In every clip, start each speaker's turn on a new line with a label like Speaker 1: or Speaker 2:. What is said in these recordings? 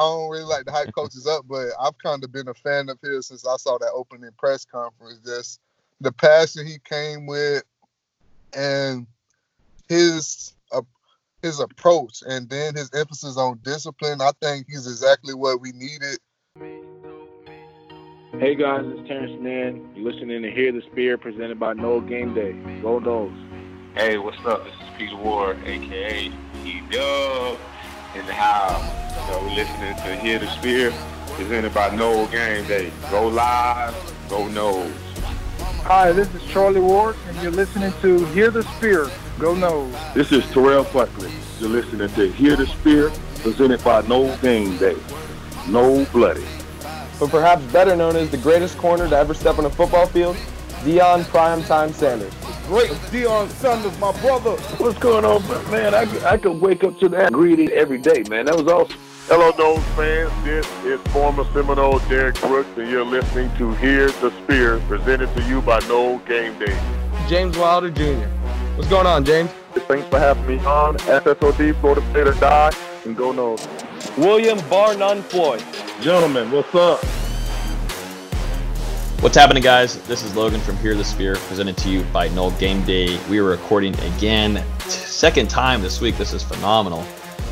Speaker 1: don't really like to hype coaches up, but I've kind of been a fan of his since I saw that opening press conference. Just the passion he came with, and his uh, his approach, and then his emphasis on discipline. I think he's exactly what we needed.
Speaker 2: Hey guys, it's Terance Mann. You're listening to Hear the Spear presented by Nole Game Day. Go Noles.
Speaker 3: Hey, what's up? This is Peter Ward, aka E Dub, in the house. So we're listening to Hear the Spear presented by Nole Game Day. Go live, go Noles.
Speaker 4: Hi, this is Charlie Ward, and you're listening to Hear the Spear. Go Noles.
Speaker 5: This is Terrell Buckley. You're listening to Hear the Spear presented by Nole Game Day. No Bloody
Speaker 6: but perhaps better known as the greatest corner to ever step on a football field, Deion Primetime Sanders.
Speaker 7: Great Deion Sanders, my brother.
Speaker 5: What's going on, man? I, I could wake up to that greeting every day, man. That was awesome.
Speaker 8: Hello, Noles fans. This is former Seminole Derrick Brooks, and you're listening to Hear the Spear, presented to you by Nole Game Day.
Speaker 6: James Wilder Jr. What's going on, James?
Speaker 8: Thanks for having me on. SSOD, Florida State or Die, and go Noles.
Speaker 6: William Bar None Floyd.
Speaker 5: Gentlemen, what's up?
Speaker 9: What's happening, guys? This is Logan from Hear the Spear, presented to you by Nole Game Day. We are recording again, second time this week. This is phenomenal.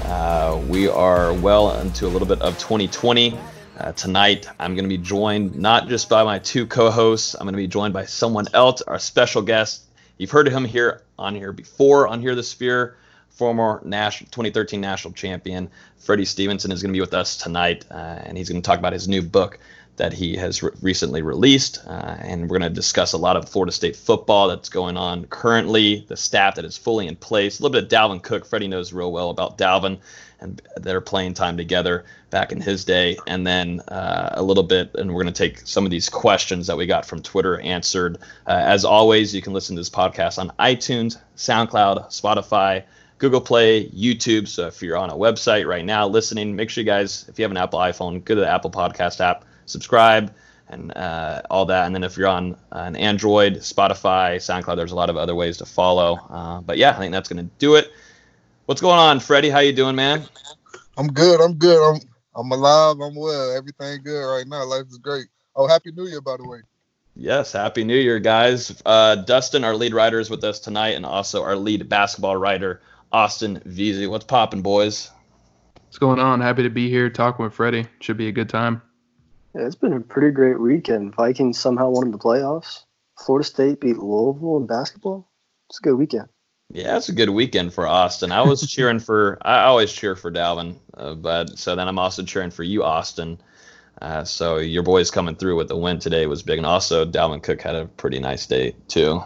Speaker 9: Uh, we are well into a little bit of 2020. Uh, tonight, I'm going to be joined not just by my two co-hosts. I'm going to be joined by someone else, our special guest. You've heard of him here on here before on Hear the Spear former national 2013 national champion Freddie Stevenson is going to be with us tonight, uh, and he's going to talk about his new book that he has re- recently released, uh, and we're going to discuss a lot of Florida State football that's going on currently, the staff that is fully in place, a little bit of Dalvin Cook. Freddie knows real well about Dalvin and their playing time together back in his day, and then uh, a little bit, and we're going to take some of these questions that we got from Twitter answered. Uh, as always, you can listen to this podcast on iTunes, SoundCloud, Spotify. Google Play, YouTube. So if you're on a website right now listening, make sure you guys, if you have an Apple iPhone, go to the Apple Podcast app, subscribe, and uh, all that. And then if you're on an Android, Spotify, SoundCloud, there's a lot of other ways to follow. Uh, but yeah, I think that's going to do it. What's going on, Freddie? How you doing, man?
Speaker 1: I'm good. I'm good. I'm I'm alive. I'm well. Everything good right now. Life is great. Oh, happy New Year, by the way.
Speaker 9: Yes, happy New Year, guys. Uh, Dustin, our lead writer, is with us tonight, and also our lead basketball writer, Austin Veazey. What's popping, boys?
Speaker 10: What's going on? Happy to be here talking with Freddie. Should be a good time.
Speaker 11: Yeah, it's been a pretty great weekend. Vikings somehow won in the playoffs. Florida State beat Louisville in basketball. It's a good weekend.
Speaker 9: Yeah, it's a good weekend for Austin. I was cheering for. I always cheer for Dalvin, uh, but so then I'm also cheering for you, Austin. Uh, so your boys coming through with the win today was big, and also Dalvin Cook had a pretty nice day too.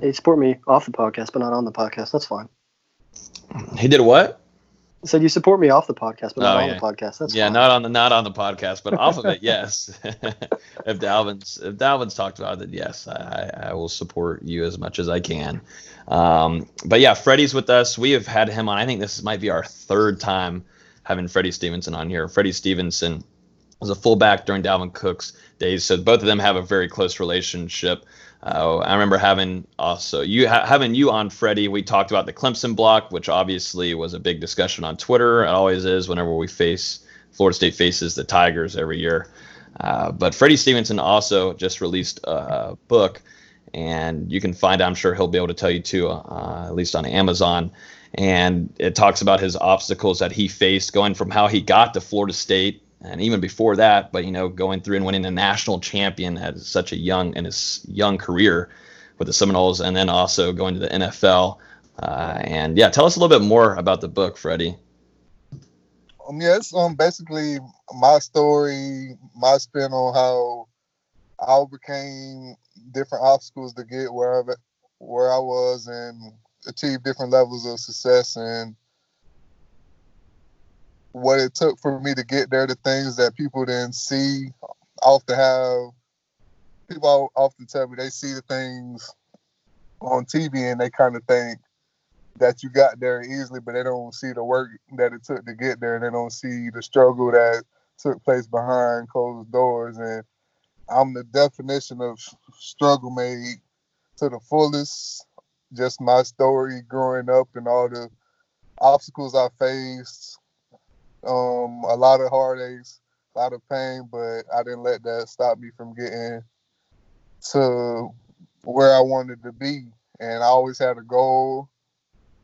Speaker 11: Hey, support me off the podcast, but not on the podcast. That's fine.
Speaker 9: He did what?
Speaker 11: Said you support me off the podcast, but not oh, on the podcast. That's
Speaker 9: yeah,
Speaker 11: fine.
Speaker 9: not on the not on the podcast, but off of it, yes. if Dalvin's if Dalvin's talked about it, yes, I, I will support you as much as I can. Um, but yeah, Freddie's with us. We have had him on. I think this might be our third time having Freddie Stevenson on here. Freddie Stevenson was a fullback during Dalvin Cook's days, so both of them have a very close relationship. Uh, I remember having also you ha- having you on Freddie. We talked about the Clemson block, which obviously was a big discussion on Twitter. It always is whenever we face Florida State faces the Tigers every year. Uh, but Freddie Stevenson also just released a book, and you can find. I'm sure he'll be able to tell you too, uh, at least on Amazon. And it talks about his obstacles that he faced going from how he got to Florida State and even before that, but you know, going through and winning a national champion at such a young and his young career with the Seminoles, and then also going to the NFL. Uh, and yeah, tell us a little bit more about the book, Freddie.
Speaker 1: Um, yeah, um basically my story, my spin on how I overcame different obstacles to get where I, where I was and achieve different levels of success and what it took for me to get there, the things that people didn't see. Often have people often tell me they see the things on TV and they kind of think that you got there easily, but they don't see the work that it took to get there. And they don't see the struggle that took place behind closed doors. And I'm the definition of struggle made to the fullest. Just my story growing up and all the obstacles I faced, um, a lot of heartaches, a lot of pain, but I didn't let that stop me from getting to where I wanted to be. And I always had a goal.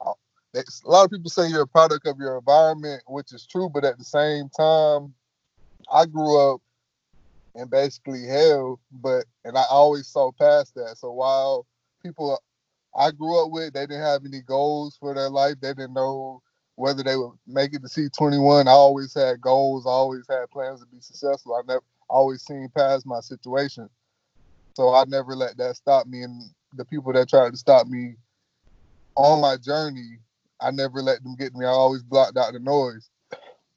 Speaker 1: Uh, A lot of people say you're a product of your environment, which is true, but at the same time, I grew up in basically hell, but and I always saw past that. So while people I grew up with, they didn't have any goals for their life. They didn't know whether they would make it to C21. I always had goals. I always had plans to be successful. I never always seen past my situation. So I never let that stop me. And the people that tried to stop me on my journey, I never let them get me. I always blocked out the noise.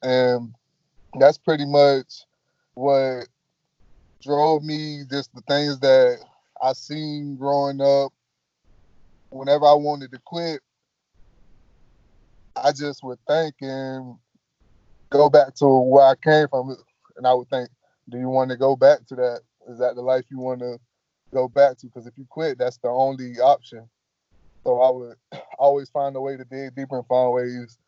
Speaker 1: And that's pretty much what drove me, just the things that I seen growing up. Whenever I wanted to quit, I just would think and go back to where I came from. And I would think, do you want to go back to that? Is that the life you want to go back to? Because if you quit, that's the only option. So I would always find a way to dig deeper and find ways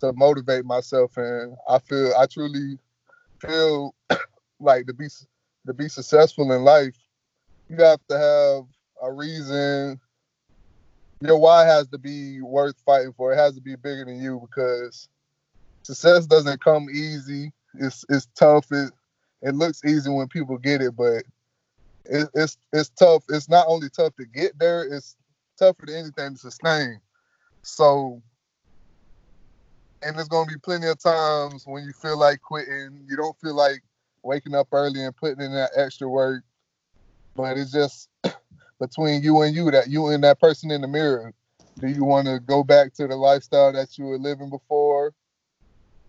Speaker 1: to motivate myself. And I feel, I truly feel like to be to be successful in life, you have to have a reason. Your why has to be worth fighting for. It has to be bigger than you because success doesn't come easy. It's it's tough. It it looks easy when people get it, but it, it's it's tough. It's not only tough to get there. It's tougher than anything to sustain. So, and there's gonna be plenty of times when you feel like quitting. You don't feel like waking up early and putting in that extra work. But it's just between you and you that you and that person in the mirror. Do you want to go back to the lifestyle that you were living before?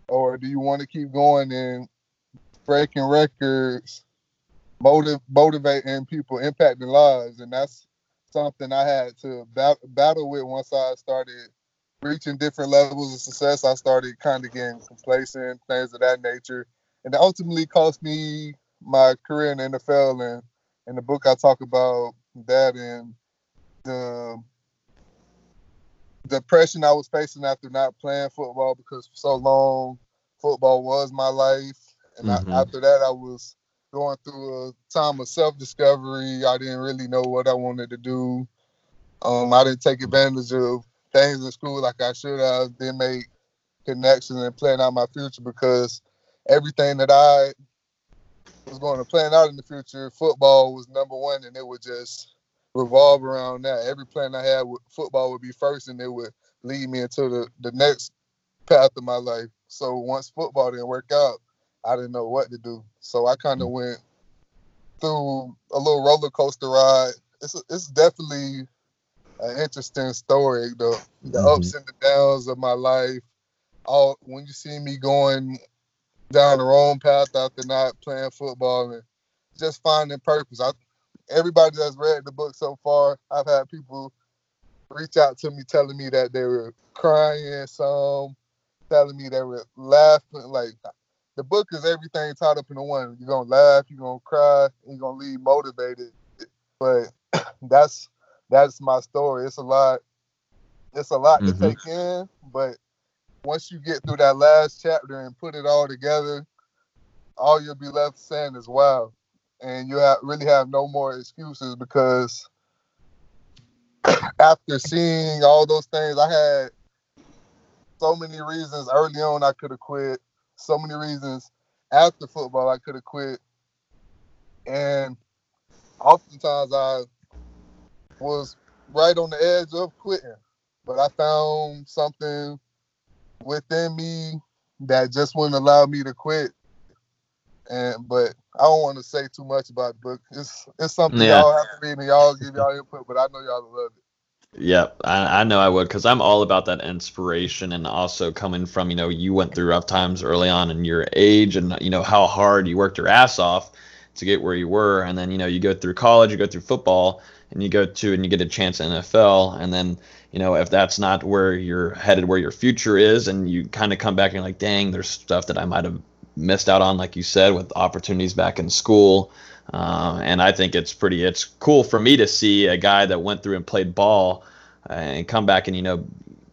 Speaker 1: Or do you want to keep going and breaking records, motiv- motivating people, impacting lives? And that's something I had to bat- battle with once I started reaching different levels of success. I started kind of getting complacent, things of that nature and it ultimately cost me my career in the NFL. And in the book, I talk about that and the depression I was facing after not playing football because for so long football was my life. And
Speaker 9: Mhm.
Speaker 1: I, after that, I was going through a time of self discovery. I didn't really know what I wanted to do. Um, I didn't take advantage of things in school like I should have. Didn't make connections and plan out my future because everything that I was going to plan out in the future, football was number one, and it would just revolve around that. Every plan I had with football would be first, and it would lead me into the, the next path of my life. So once football didn't work out, I didn't know what to do. So I kind of went through a little roller coaster ride. It's it's definitely an interesting story. The the
Speaker 9: Mhm.
Speaker 1: ups and the downs of my life. All when you see me going down the wrong path after not playing football and just finding purpose. I everybody that's read the book so far, I've had people reach out to me telling me that they were crying, some telling me they were laughing. Like the book is everything tied up in the one. You're gonna laugh, you're gonna cry, you're gonna leave motivated. But that's that's my story. It's a lot. It's a lot
Speaker 9: Mhm.
Speaker 1: to take in, but once you get through that last chapter and put it all together, all you'll be left saying is wow. And you have really have no more excuses because after seeing all those things, I had so many reasons early on I could have quit. So many reasons after football I could have quit. And oftentimes I was right on the edge of quitting. But I found something within me that just wouldn't allow me to quit. And but I don't want to say too much about the book. It's it's something
Speaker 9: Yeah.
Speaker 1: y'all have to read and y'all give y'all input, but I know y'all love it.
Speaker 9: Yeah, I, I know I would because I'm all about that inspiration and also coming from, you know, you went through rough times early on in your age and, you know, how hard you worked your ass off to get where you were. And then, you know, you go through college, you go through football, and you go to and you get a chance in NFL. And then, you know, if that's not where you're headed, where your future is, and you kind of come back and you're like, dang, there's stuff that I might have missed out on, like you said, with opportunities back in school. Uh, and I think it's pretty, it's cool for me to see a guy that went through and played ball uh, and come back and, you know,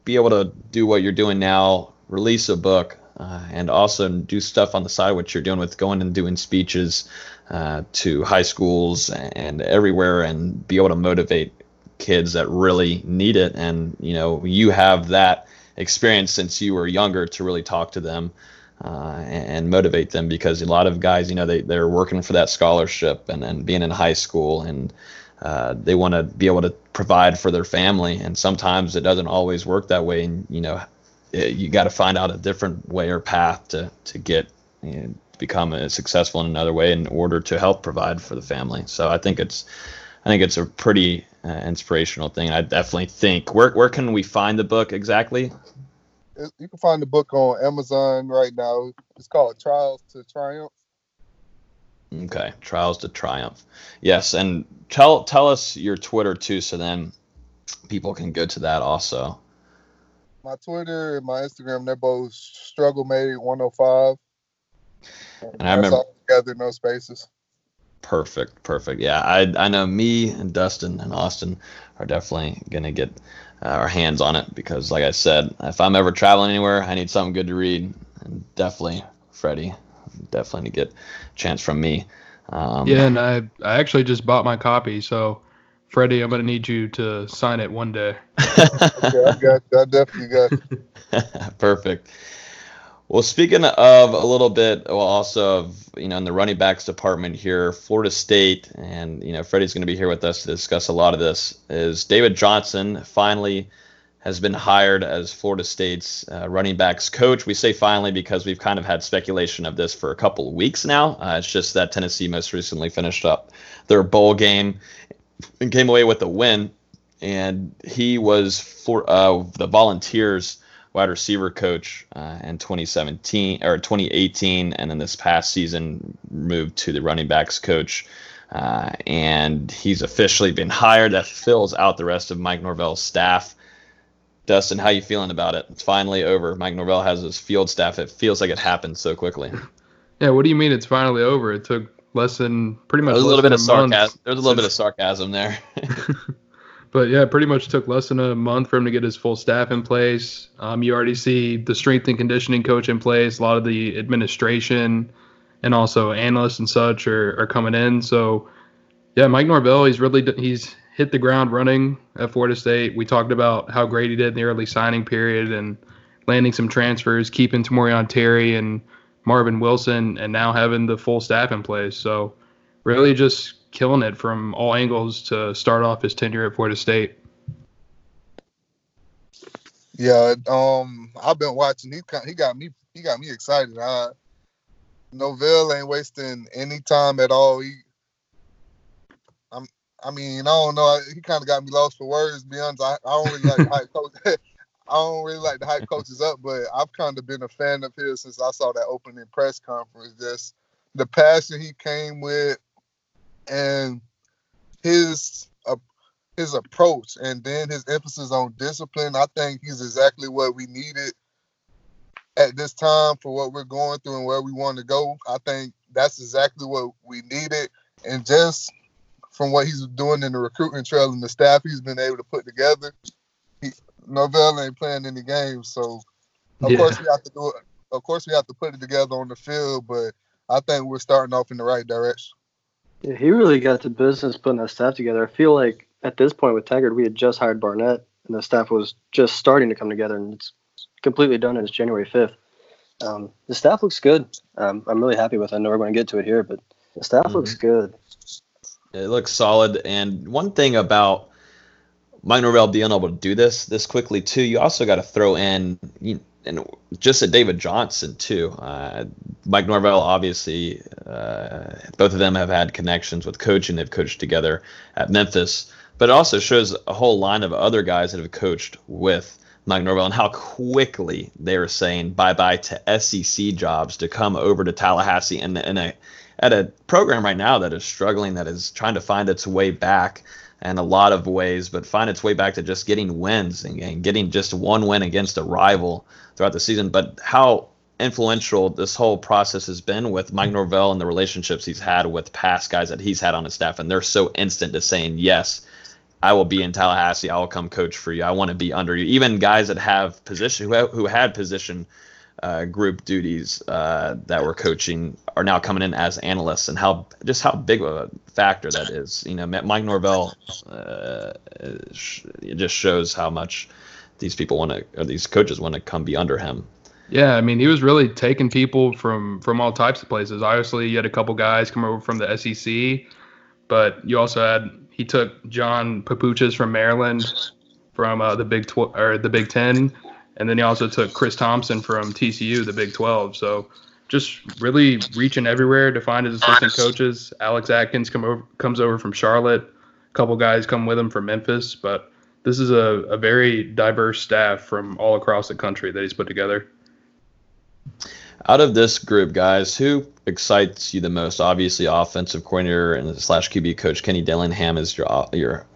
Speaker 9: be able to do what you're doing now, release a book, uh, and also do stuff on the side, what you're doing with going and doing speeches uh, to high schools and everywhere, and be able to motivate kids that really need it. And you know, you have that experience since you were younger to really talk to them. Uh, and, motivate them because a lot of guys, you know, they, they're working for that scholarship and, and being in high school and uh, they want to be able to provide for their family. And sometimes it doesn't always work that way. And, you know, it, you got to find out a different way or path to, to get, you know, become a successful in another way in order to help provide for the family. So I think it's, I think it's a pretty uh, inspirational thing. I definitely think where, where can we find the book exactly?
Speaker 1: you can find the book on Amazon right now. It's called Trials to Triumph.
Speaker 9: Okay, Trials to Triumph. Yes, and tell tell us your Twitter too, so then people can go to that also.
Speaker 1: My Twitter and my Instagram, they're both Struggle Made 105.
Speaker 9: And, and I remember
Speaker 1: together, no spaces.
Speaker 9: Perfect, perfect. Yeah, I I know me and Dustin and Austin are definitely gonna get uh, our hands on it because, like I said, if I'm ever traveling anywhere, I need something good to read, and definitely Freddie, definitely to get a chance from me.
Speaker 10: Um, yeah, and I I actually just bought my copy, so Freddie, I'm gonna need you to sign it one day.
Speaker 1: okay, I got, I definitely got.
Speaker 9: Perfect. Well, speaking of a little bit, well, also of you know in the running backs department here, Florida State, and you know Freddie's going to be here with us to discuss a lot of this. Is David Johnson finally has been hired as Florida State's uh, running backs coach? We say finally because we've kind of had speculation of this for a couple of weeks now. Uh, it's just that Tennessee most recently finished up their bowl game and came away with a win, and he was for uh, the Volunteers wide receiver coach uh, in 2017 or 2018, and then this past season moved to the running backs coach. Uh, and he's officially been hired. That fills out the rest of Mike Norvell's staff. Dustin, how you feeling about it? It's finally over. Mike Norvell has his field staff. It feels like it happened so quickly.
Speaker 10: Yeah, what do you mean it's finally over? It took less than pretty much a little
Speaker 9: bit of sarcasm. There's a little bit of sarcasm there.
Speaker 10: but yeah, pretty much took less than a month for him to get his full staff in place. Um, you already see the strength and conditioning coach in place. A lot of the administration and also analysts and such are, are coming in. So yeah, Mike Norvell, he's really he's hit the ground running at Florida State. We talked about how great he did in the early signing period and landing some transfers, keeping Tamorrion Terry and Marvin Wilson, and now having the full staff in place. So really just killing it from all angles to start off his tenure at Florida State.
Speaker 1: Yeah, um, I've been watching. He he got me he got me excited. I, Norvell ain't wasting any time at all. He, I'm, I mean, I don't know. He kind of got me lost for words. Be honest, I, I don't really like hype coach. I don't really like the hype coaches up, but I've kind of been a fan of his since I saw that opening press conference. Just the passion he came with, and his uh, his approach, and then his emphasis on discipline. I think he's exactly what we needed at this time for what we're going through and where we want to go. I think that's exactly what we needed, and just from what he's doing in the recruiting trail and the staff he's been able to put together, he, Norvell ain't playing any games, so of yeah. course we have to do it. Of course we have to put it together on the field, but I think we're starting off in the right direction.
Speaker 11: Yeah, he really got to business putting that staff together. I feel like at this point with Taggart, we had just hired Barnett, and the staff was just starting to come together, and it's completely done. And it's January fifth. Um, the staff looks good. Um, I'm really happy with. it. I know we're going to get to it here, but the staff mm-hmm. looks good.
Speaker 9: It looks solid. And one thing about Mike Norvell being able to do this this quickly too, you also got to throw in you, and just at David Johnson too. Uh, Mike Norvell, obviously, uh, both of them have had connections with coaching. They've coached together at Memphis, but it also shows a whole line of other guys that have coached with Mike Norvell and how quickly they are saying bye bye to SEC jobs to come over to Tallahassee and in a at a program right now that is struggling, that is trying to find its way back in a lot of ways, but find its way back to just getting wins and, and getting just one win against a rival throughout the season. But how influential this whole process has been with Mike Norvell and the relationships he's had with past guys that he's had on his staff, and they're so instant to saying yes. I will be in Tallahassee. I will come coach for you. I want to be under you. Even guys that have position who, who had position uh, group duties uh, that were coaching are now coming in as analysts, and how just how big of a factor that is. You know, Mike Norvell uh, it just shows how much these people want to, or these coaches want to come be under him.
Speaker 10: Yeah, I mean, he was really taking people from from all types of places. Obviously, you had a couple guys come over from the SEC, but you also had he took John Papuchis from Maryland, from uh, the Big Tw- or the Big Ten, and then he also took Chris Thomsen from TCU, the Big Twelve. So just really reaching everywhere to find his assistant coaches. Alex Atkins come over, comes over from Charlotte. A couple guys come with him from Memphis, but this is a, a very diverse staff from all across the country that he's put together.
Speaker 9: Out of this group, guys, who excites you the most? Obviously, offensive coordinator and slash QB coach Kenny Dillingham is your your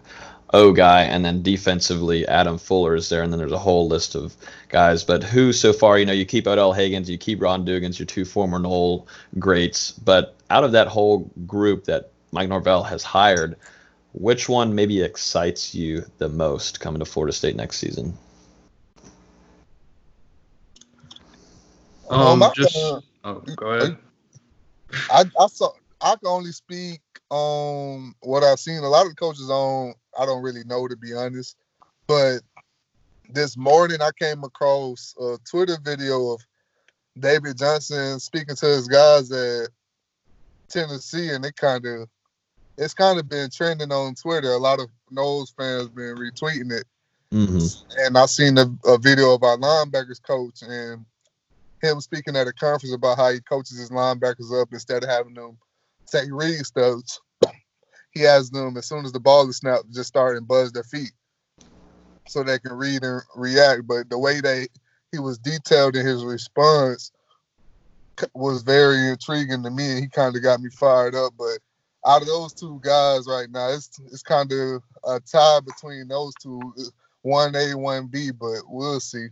Speaker 9: O guy, and then defensively Adam Fuller is there, and then there's a whole list of guys. But who so far, you know, you keep Odell Haggins, you keep Ron Dugans, your two former Nole greats, but out of that whole group that Mike Norvell has hired, which one maybe excites you the most coming to Florida State next season?
Speaker 10: Um, um just uh, oh, go ahead.
Speaker 1: I I saw I can only speak on what I've seen. A lot of the coaches on I don't really know to be honest, but this morning I came across a Twitter video of David Johnson speaking to his guys at Tennessee, and it kind of it's kind of been trending on Twitter. A lot of Noles fans been retweeting it, mm-hmm. and I seen a, a video of our linebackers coach and him speaking at a conference about how he coaches his linebackers up instead of having them take read stuff. He has them as soon as the ball is snapped, just start and buzz their feet so they can read and react. But the way they he was detailed in his response was very intriguing to me, and he kind of got me fired up. But out of those two guys right now, it's it's kind of a tie between those two, one A, one B. But we'll see.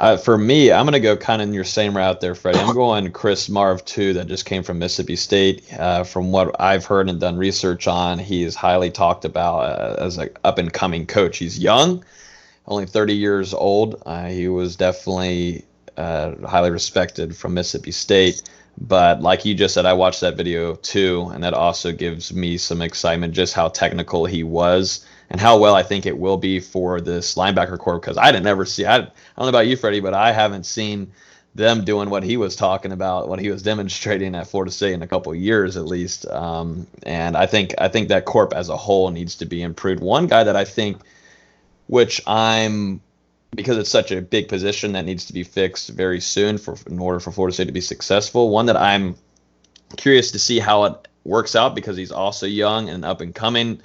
Speaker 9: Uh, for me, I'm going to go kind of in your same route there, Freddie. I'm going Chris Marve, too, that just came from Mississippi State. Uh, from what I've heard and done research on, he is highly talked about uh, as an up and coming coach. He's young, only 30 years old. Uh, he was definitely uh, highly respected from Mississippi State. But like you just said, I watched that video too, and that also gives me some excitement just how technical he was and how well I think it will be for this linebacker corps because I didn't ever see. I, I don't know about you, Freddie, but I haven't seen them doing what he was talking about, what he was demonstrating at Florida State in a couple years at least. Um, and I think I think that corp as a whole needs to be improved. One guy that I think, which I'm because it's such a big position that needs to be fixed very soon for in order for Florida State to be successful. One that I'm curious to see how it works out because he's also young and up and coming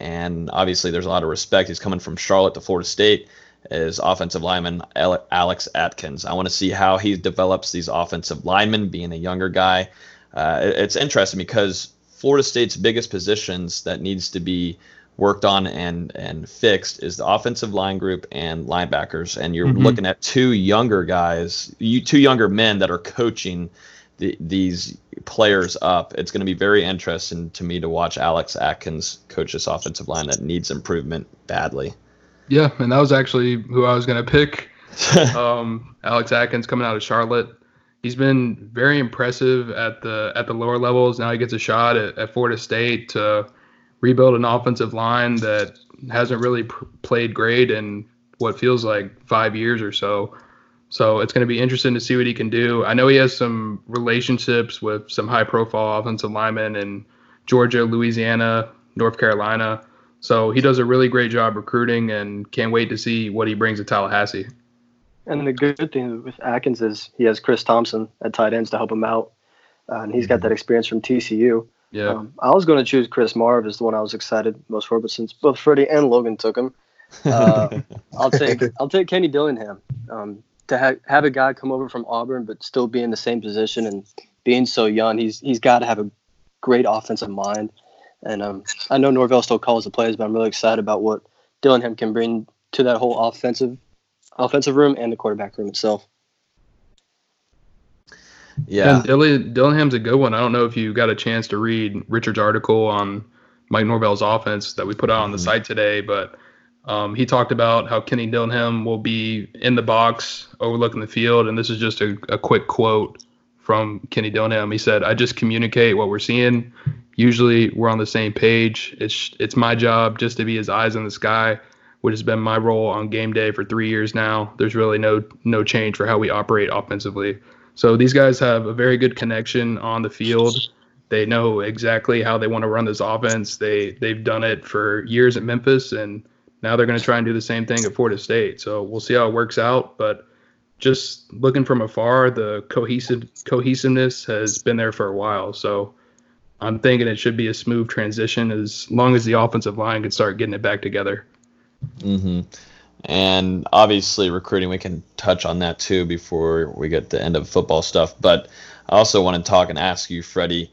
Speaker 9: and obviously there's a lot of respect. He's coming from Charlotte to Florida State as offensive lineman Alex Atkins. I want to see how he develops these offensive linemen, being a younger guy. Uh, it's interesting because Florida State's biggest positions that needs to be worked on and and fixed is the offensive line group and linebackers. And you're mm-hmm. looking at two younger guys, you two younger men that are coaching the, these players up. It's going to be very interesting to me to watch Alex Atkins coach this offensive line that needs improvement badly.
Speaker 10: Yeah, and that was actually who I was going to pick. um, Alex Atkins coming out of Charlotte. He's been very impressive at the at the lower levels. Now he gets a shot at, at Florida State to rebuild an offensive line that hasn't really pr- played great in what feels like five years or so. So it's going to be interesting to see what he can do. I know he has some relationships with some high profile offensive linemen in Georgia, Louisiana, North Carolina. So he does a really great job recruiting and can't wait to see what he brings to Tallahassee.
Speaker 11: And the good thing with Atkins is he has Chris Thomsen at tight ends to help him out. Uh, and he's got that experience from TCU.
Speaker 10: Yeah. Um,
Speaker 11: I was going to choose Chris Marve as the one I was excited most for, but since both Freddie and Logan took him, uh, I'll take I'll take Kenny Dillingham. Um, to ha- have a guy come over from Auburn but still be in the same position and being so young, he's he's got to have a great offensive mind. And um, I know Norvell still calls the plays, but I'm really excited about what Dillingham can bring to that whole offensive offensive room and the quarterback room itself.
Speaker 10: Yeah, and Dillingham's a good one. I don't know if you got a chance to read Richard's article on Mike Norvell's offense that we put out on the mm-hmm. site today, but Um, he talked about how Kenny Dillingham will be in the box overlooking the field, and this is just a, a quick quote from Kenny Dillingham. He said, "I just communicate what we're seeing. Usually, we're on the same page. It's it's my job just to be his eyes in the sky, which has been my role on game day for three years now. There's really no no change for how we operate offensively. So these guys have a very good connection on the field." They know exactly how they want to run this offense. They they've done it for years at Memphis, and now they're going to try and do the same thing at Florida State. So we'll see how it works out. But just looking from afar, the cohesive cohesiveness has been there for a while. So I'm thinking it should be a smooth transition as long as the offensive line can start getting it back together.
Speaker 9: Mm-hmm. And obviously, recruiting, we can touch on that too before we get the end of football stuff. But I also want to talk and ask you, Freddie.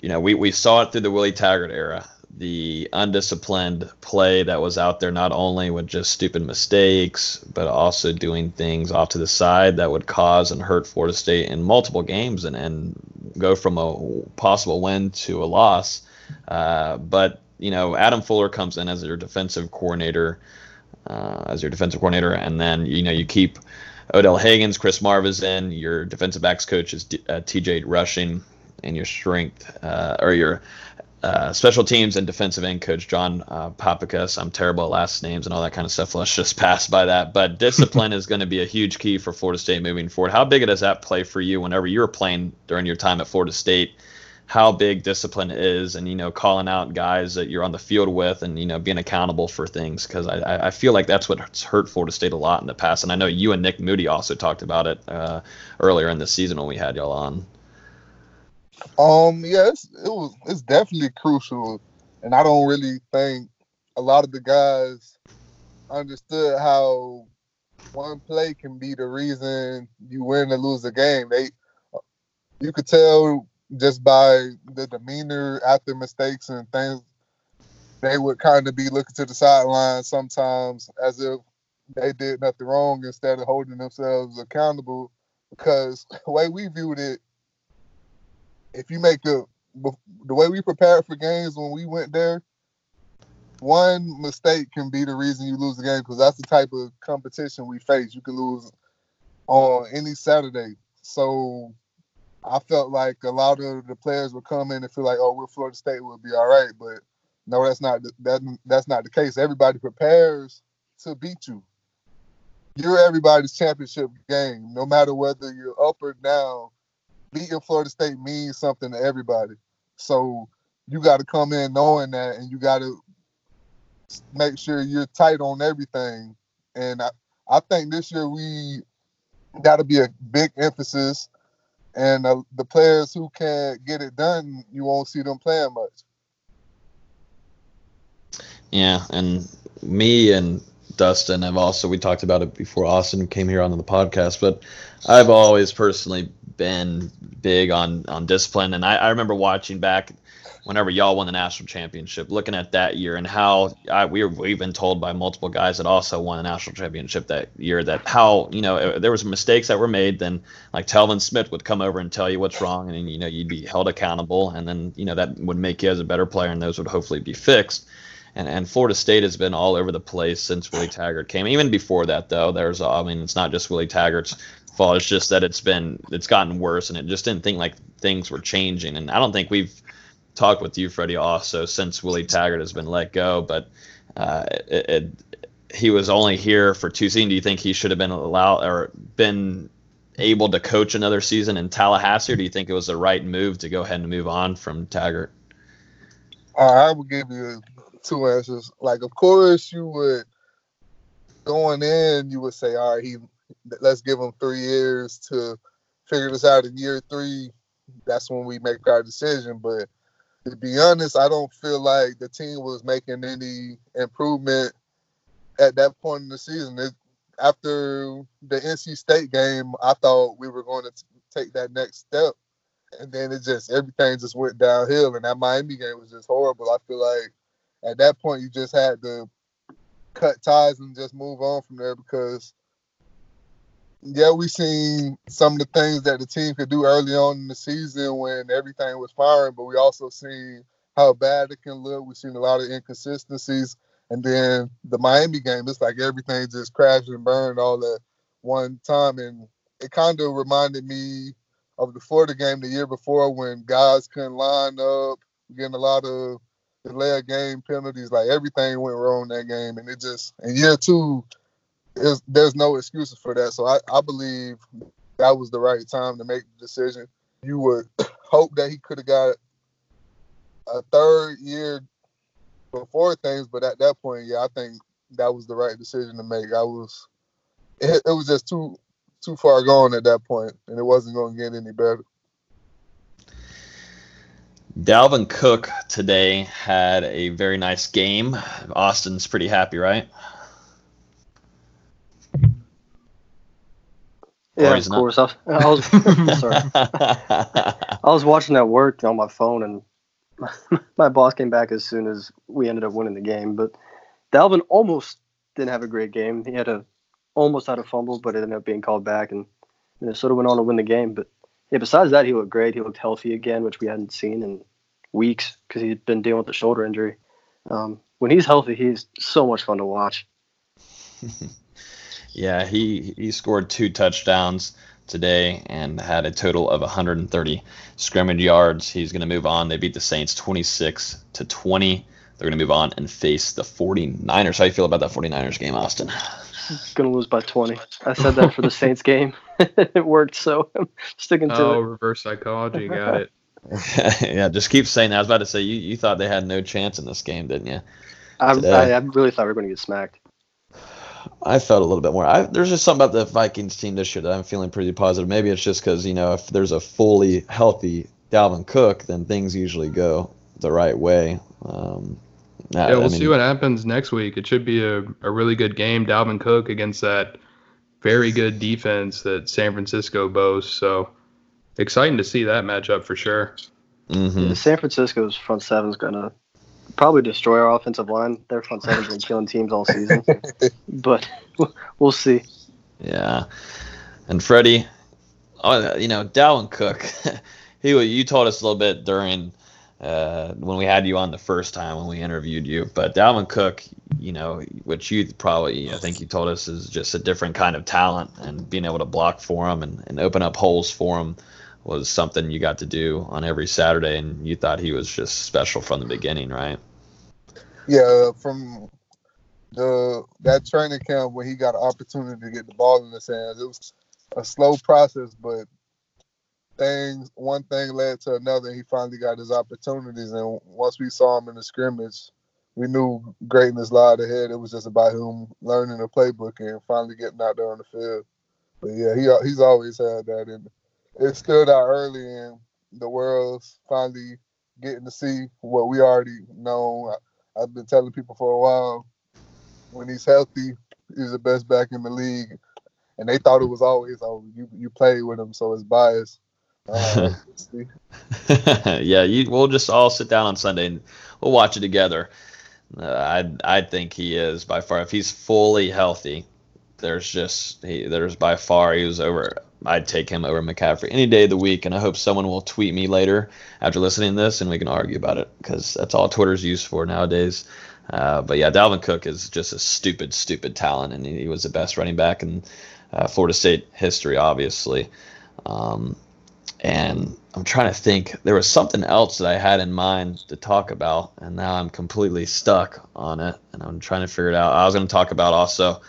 Speaker 9: You know, we, we saw it through the Willie Taggart era the undisciplined play that was out there, not only with just stupid mistakes, but also doing things off to the side that would cause and hurt Florida State in multiple games and, and go from a possible win to a loss. Uh, but, you know, Adam Fuller comes in as your defensive coordinator, uh, as your defensive coordinator, and then, you know, you keep Odell Haggins, Chris Marvis in, your defensive backs coach is uh, TJ Rushing, and your strength, uh, or your uh, special teams and defensive end coach John uh, Papikas. I'm terrible at last names and all that kind of stuff. Let's just pass by that. But discipline is going to be a huge key for Florida State moving forward. How big does that play for you whenever you were playing during your time at Florida State? How big discipline is, and you know, calling out guys that you're on the field with, and you know, being accountable for things. Because I, I feel like that's what's hurt Florida State a lot in the past. And I know you and Nick Moody also talked about it uh, earlier in the season when we had y'all on.
Speaker 1: Um, yeah, it's, it was it's definitely crucial, and I don't really think a lot of the guys understood how one play can be the reason you win or lose a game. They, you could tell just by the demeanor after mistakes and things. They would kind of be looking to the sideline sometimes as if they did nothing wrong instead of holding themselves accountable. Because the way we viewed it, if you make a the way we prepared for games when we went there, one mistake can be the reason you lose the game because that's the type of competition we face. You can lose on any Saturday. So I felt like a lot of the players would come in and feel like, oh, we're Florida State, we'll be all right. But no, that's not that that's not the case. Everybody prepares to beat you. You're everybody's championship game, no matter whether you're up or down beating Florida State means something to everybody. So you got to come in knowing that, and you got to make sure you're tight on everything. And I, I think this year we got to be a big emphasis. And uh, the players who can't get it done, you won't see them playing much.
Speaker 9: Yeah, and me and Dustin have also we talked about it before Austin came here onto the podcast, but I've always personally been big on on discipline, and I, I remember watching back whenever y'all won the national championship, looking at that year and how I, we were, we've been told by multiple guys that also won the national championship that year that how you know there was mistakes that were made. Then like Telvin Smith would come over and tell you what's wrong, and you know you'd be held accountable, and then you know that would make you as a better player, and those would hopefully be fixed. And, and Florida State has been all over the place since Willie Taggart came. Even before that, though, there's I mean it's not just Willie Taggart's fault. It's just that it's been it's gotten worse, and it just didn't think like things were changing. And I don't think we've talked with you, Freddie, also since Willie Taggart has been let go. But uh, it, it, he was only here for two seasons. Do you think he should have been allowed or been able to coach another season in Tallahassee, or do you think it was the right move to go ahead and move on from Taggart?
Speaker 1: Uh, I would give you two answers. Like, of course, you would going in, you would say, all right, he let's give him three years to figure this out. In year three, that's when we make our decision. But to be honest, I don't feel like the team was making any improvement at that point in the season. It, after the NC State game, I thought we were going to take that next step, and then it just everything just went downhill. And that Miami game was just horrible. I feel like at that point you just had to cut ties and just move on from there because yeah, we seen some of the things that the team could do early on in the season when everything was firing, but we also seen how bad it can look. We've seen a lot of inconsistencies, And then the Miami game, it's like everything just crashed and burned all at one time. And it kind of reminded me of the Florida game the year before when guys couldn't line up, getting a lot of delay of game penalties. Like everything went wrong that game. And it just, in year two, there's no excuses for that. So I, I believe that was the right time to make the decision. You would hope that he could have got a third year before things, but at that point, yeah, I think that was the right decision to make. I was, it, it was just too too far gone at that point, and it wasn't going to get any better.
Speaker 9: Dalvin Cook today had a very nice game. Austin's pretty happy, right?
Speaker 11: Yeah, of course. I, I was sorry. I was watching that work on my phone, and my, my boss came back as soon as we ended up winning the game. But Dalvin almost didn't have a great game. He had a almost had a fumble, but it ended up being called back, and Minnesota went on to win the game. But yeah, besides that, he looked great. He looked healthy again, which we hadn't seen in weeks because he'd been dealing with a shoulder injury. Um, when he's healthy, he's so much fun to watch.
Speaker 9: Yeah, he he scored two touchdowns today and had a total of 130 scrimmage yards. He's going to move on. They beat the Saints 26 to 20. They're going to move on and face the 49ers. How do you feel about that 49ers game, Austin?
Speaker 11: Going to lose by 20. I said that for the Saints game. it worked, so I'm sticking to
Speaker 10: oh,
Speaker 11: it.
Speaker 10: Oh, reverse psychology. Got it.
Speaker 9: yeah, just keep saying that. I was about to say, you, you thought they had no chance in this game, didn't you?
Speaker 11: I, I, I really thought we were going to get smacked.
Speaker 9: I felt a little bit more. I, there's just something about the Vikings team this year that I'm feeling pretty positive. Maybe it's just because you know if there's a fully healthy Dalvin Cook, then things usually go the right way. Um,
Speaker 10: yeah, we'll I mean, see what happens next week. It should be a, a really good game. Dalvin Cook against that very good defense that San Francisco boasts. So exciting to see that matchup for sure.
Speaker 9: Mm-hmm.
Speaker 11: Yeah, San Francisco's front seven is gonna probably destroy our offensive line. Their front seven's been killing teams all season, but we'll see.
Speaker 9: Yeah, and Freddie, oh, you know Dalvin Cook, he you told us a little bit during uh, when we had you on the first time when we interviewed you, but Dalvin Cook, you know, which you probably I think you told us is just a different kind of talent, and being able to block for him and, and open up holes for him was something you got to do on every Saturday, and you thought he was just special from the beginning, right?
Speaker 1: Yeah, from the that training camp when he got an opportunity to get the ball in his hands, it was a slow process, but things one thing led to another. he finally got his opportunities, and once we saw him in the scrimmage, we knew greatness lied ahead. It was just about him learning the playbook and finally getting out there on the field. But yeah, he he's always had that, and it still out early, and the world's finally getting to see what we already know. I've been telling people for a while when he's healthy, he's the best back in the league. And they thought it was always, oh, you you play with him, so it's biased. Uh,
Speaker 9: yeah, you, we'll just all sit down on Sunday and we'll watch it together. Uh, I I think he is by far. If he's fully healthy, there's just he, there's by far he was over I'd take him over McCaffrey any day of the week, and I hope someone will tweet me later after listening to this, and we can argue about it because that's all Twitter's used for nowadays. Uh, but yeah, Dalvin Cook is just a stupid, stupid talent, and he, was the best running back in uh, Florida State history, obviously. Um, and I'm trying to think. There was something else that I had in mind to talk about, and now I'm completely stuck on it, and I'm trying to figure it out. I was going to talk about also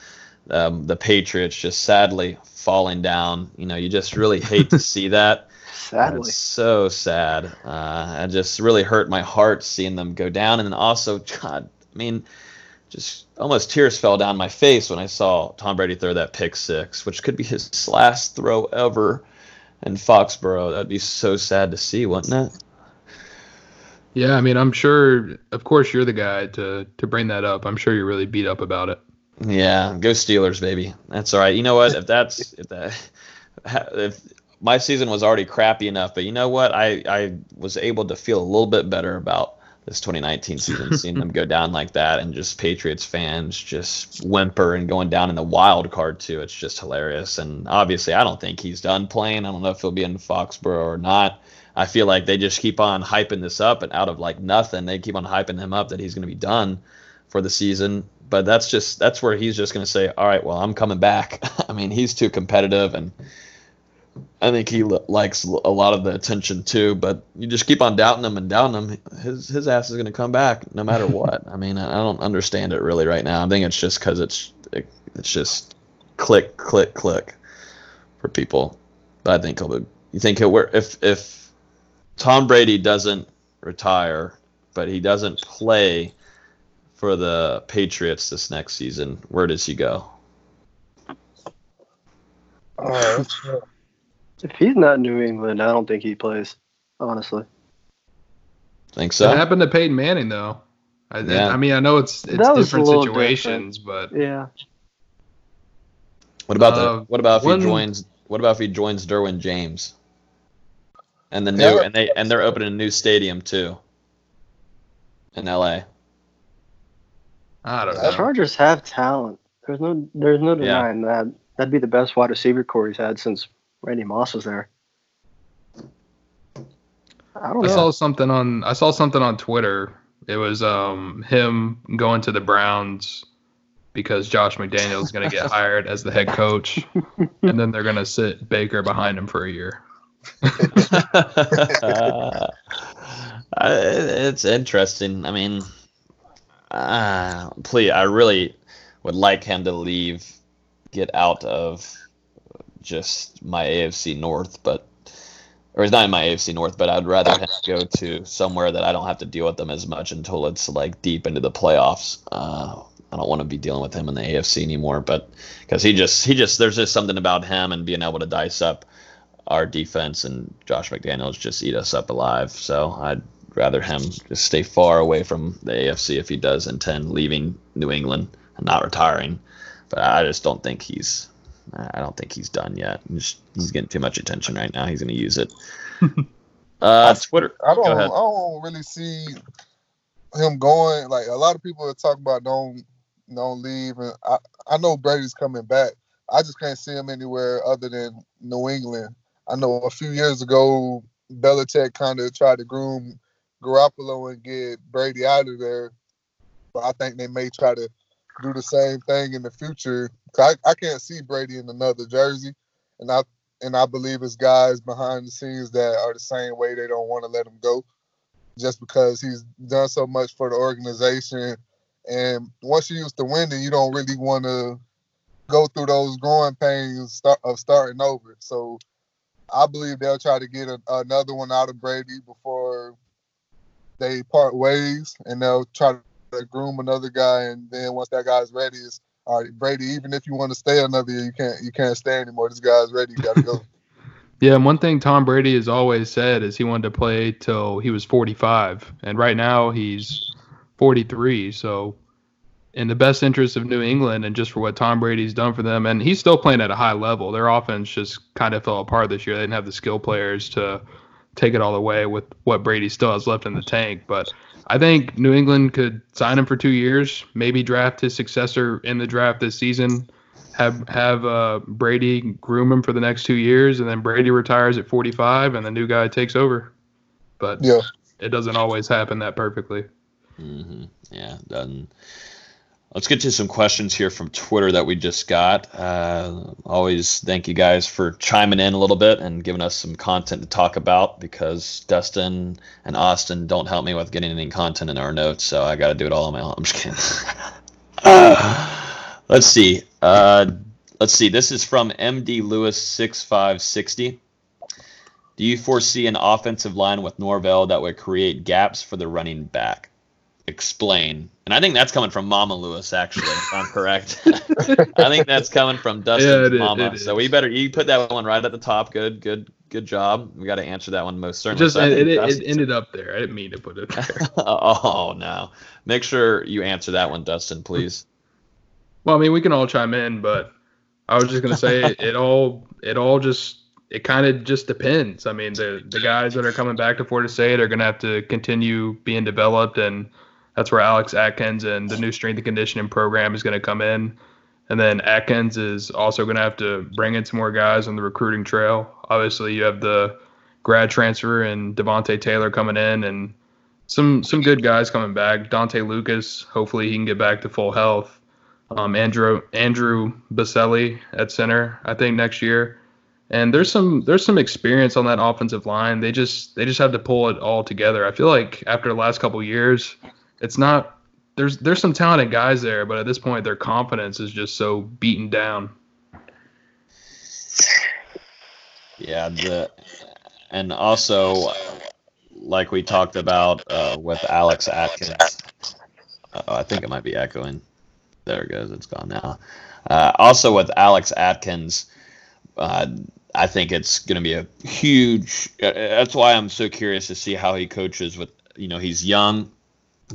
Speaker 9: um, the Patriots just sadly falling down. You know, you just really hate to see that.
Speaker 11: Sadly,
Speaker 9: it's so sad. Uh, it just really hurt my heart seeing them go down, and then also, God, I mean, just almost tears fell down my face when I saw Tom Brady throw that pick six, which could be his last throw ever in Foxborough. That'd be so sad to see, wouldn't it?
Speaker 10: Yeah, I mean, I'm sure. Of course, you're the guy to to bring that up. I'm sure you're really beat up about it.
Speaker 9: Yeah, go Steelers, baby. That's all right. You know what? If that's if that if my season was already crappy enough, but you know what? I I was able to feel a little bit better about this 2019 season, seeing them go down like that, and just Patriots fans just whimper and going down in the wild card too. It's just hilarious. And obviously, I don't think he's done playing. I don't know if he'll be in Foxborough or not. I feel like they just keep on hyping this up, and out of like nothing, they keep on hyping him up that he's going to be done for the season. But that's just that's where he's just going to say, all right, well, I'm coming back. I mean, he's too competitive, and I think he li- likes a lot of the attention too. But you just keep on doubting him and doubting him, his his ass is going to come back no matter what. I mean, I don't understand it really right now. I think it's just because it's it, it's just click click click for people. But I think he'll be. You think he'll if if Tom Brady doesn't retire, but he doesn't play for the Patriots this next season, where does he go?
Speaker 1: Uh,
Speaker 11: If he's not New England, I don't think he plays. Honestly,
Speaker 9: Think so?
Speaker 10: It happened to Peyton Manning though. I,
Speaker 9: Yeah.
Speaker 10: I mean, I know it's it's
Speaker 11: That was a
Speaker 10: different situations, but
Speaker 11: yeah.
Speaker 9: What about
Speaker 10: Uh,
Speaker 9: the what about if
Speaker 10: one-
Speaker 9: he joins what about if he joins Derwin James? And the new
Speaker 1: Yeah.
Speaker 9: and they and they're opening a new stadium too. In LA.
Speaker 10: I don't
Speaker 11: The
Speaker 10: know.
Speaker 11: Chargers have talent. There's no there's no
Speaker 9: Yeah.
Speaker 11: denying that. That'd be the best wide receiver core he's had since Randy Moss was there. I don't
Speaker 10: I
Speaker 11: know.
Speaker 10: saw something on I saw something on Twitter. It was um him going to the Browns because Josh McDaniels is going to get hired as the head coach, and then they're going to sit Baker behind him for a year.
Speaker 9: Uh, it's interesting. I mean, uh, please, I really would like him to leave, get out of just my AFC North, but or he's not in my AFC North, but I'd rather him go to somewhere that I don't have to deal with them as much until it's like deep into the playoffs. Uh, I don't want to be dealing with him in the AFC anymore, but because he just he just there's just something about him and being able to dice up our defense and Josh McDaniels just eat us up alive. So I'd rather him just stay far away from the AFC if he does intend leaving New England and not retiring. But I just don't think he's I don't think he's done yet. He's, he's getting too much attention right now. He's going to use it. uh, Twitter.
Speaker 1: I don't.
Speaker 9: Go
Speaker 1: I don't really see him going. Like a lot of people are talking about don't don't leave, and I I know Brady's coming back. I just can't see him anywhere other than New England. I know a few years ago, Belichick kind of tried to groom Garoppolo and get Brady out of there, but I think they may try to do the same thing in the future. I, I can't see Brady in another jersey, and I and I believe it's guys behind the scenes that are the same way. They don't want to let him go, just because he's done so much for the organization. And once you're used to winning, you don't really want to go through those growing pains of starting over. So I believe they'll try to get a, another one out of Brady before they part ways, and they'll try to groom another guy. And then once that guy's ready, it's all right, Brady. Even if you want to stay another year, you can't. You can't stay anymore. This guy's ready. You got to go.
Speaker 10: Yeah, and one thing Tom Brady has always said is he wanted to play till he was 45, and right now he's 43. So, in the best interest of New England, and just for what Tom Brady's done for them, and he's still playing at a high level. Their offense just kind of fell apart this year. They didn't have the skill players to take it all the way with what Brady still has left in the tank. But I think New England could sign him for two years, maybe draft his successor in the draft this season have have uh, Brady groom him for the next two years, and then Brady retires at 45, and the new guy takes over. But
Speaker 1: Yeah.
Speaker 10: it doesn't always happen that perfectly.
Speaker 9: hmm Yeah, done. Let's get to some questions here from Twitter that we just got. Uh, always thank you guys for chiming in a little bit and giving us some content to talk about because Dustin and Austin don't help me with getting any content in our notes, so I got to do it all on my own. I'm just kidding. let's see. Uh, let's see. This is from MD Lewis six five sixty. Do you foresee an offensive line with Norvell that would create gaps for the running back? Explain. And I think that's coming from Mama Lewis, actually, if I'm correct. I think that's coming from Dustin's
Speaker 10: Yeah, it is-
Speaker 9: mama.
Speaker 10: it
Speaker 9: So we better you put that one right at the top. Good, good, good job. We got to answer that one most certainly.
Speaker 10: just
Speaker 9: So
Speaker 10: it, it, it ended up there. I didn't mean to put it there.
Speaker 9: oh no! Make sure you answer that one, Dustin, please.
Speaker 10: well, I mean, we can all chime in, but I was just gonna say it, it all it all just it kind of just depends. I mean, the the guys that are coming back to Florida State are gonna have to continue being developed, and that's where Alex Atkins and the new strength and conditioning program is gonna come in. And then Atkins is also going to have to bring in some more guys on the recruiting trail. Obviously, you have the grad transfer and Devontae Taylor coming in, and some some good guys coming back. Dontae Lucas, hopefully he can get back to full health. Um, Andrew Andrew Boselli at center, I think next year. And there's some there's some experience on that offensive line. They just they just have to pull it all together. I feel like after the last couple years, it's not there's there's some talented guys there, but at this point their confidence is just so beaten down.
Speaker 9: Yeah, the and also like we talked about uh, with Alex Atkins. Oh, I think it might be echoing. There it goes. It's gone now. Uh, also with Alex Atkins, uh, I think it's going to be a huge. Uh, that's why I'm so curious to see how he coaches. With you know, he's young,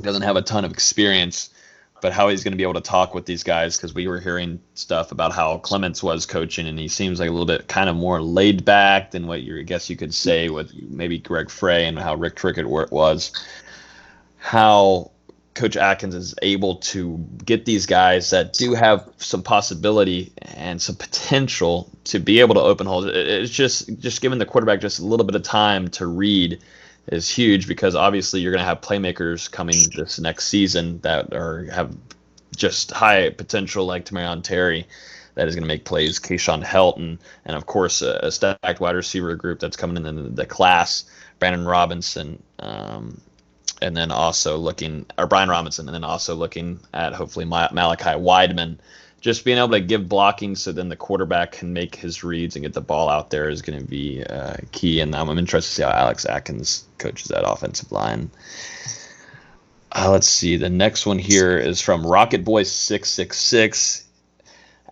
Speaker 9: doesn't have a ton of experience, but how he's going to be able to talk with these guys because we were hearing stuff about how Clements was coaching, and he seems like a little bit kind of more laid back than what you I guess you could say with maybe Greg Frey and how Rick Trickett was. How Coach Atkins is able to get these guys that do have some possibility and some potential to be able to open holes. It's just just giving the quarterback just a little bit of time to read is huge because obviously you're going to have playmakers coming this next season that are have just high potential like Tamorrion Terry that is going to make plays. Keyshawn Helton and of course a, a, stacked wide receiver group that's coming in the, the class. Brandon Robinson, um, and then also looking or Brian Robinson, and then also looking at hopefully Malachi Wideman. Just being able to give blocking so then the quarterback can make his reads and get the ball out there is going to be uh, key. And I'm, interested to see how Alex Atkins coaches that offensive line. Uh, let's see. The next one here is from Rocket Boy six six six.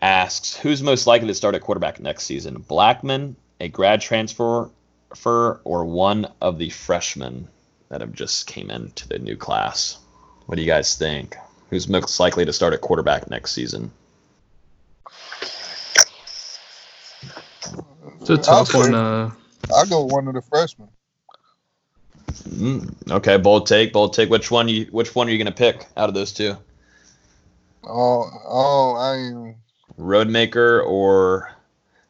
Speaker 9: Asks who's most likely to start at quarterback next season? Blackman, a grad transfer, or one of the freshmen? that have just came into the new class. What do you guys think? Who's most likely to start at quarterback next season?
Speaker 10: It's a tough one. Uh...
Speaker 1: I'll go one of the freshmen.
Speaker 9: Mm, okay, bold take, bold take. Which one you? Which one are you going to pick out of those two?
Speaker 1: Oh, oh, I.
Speaker 9: Rodemaker or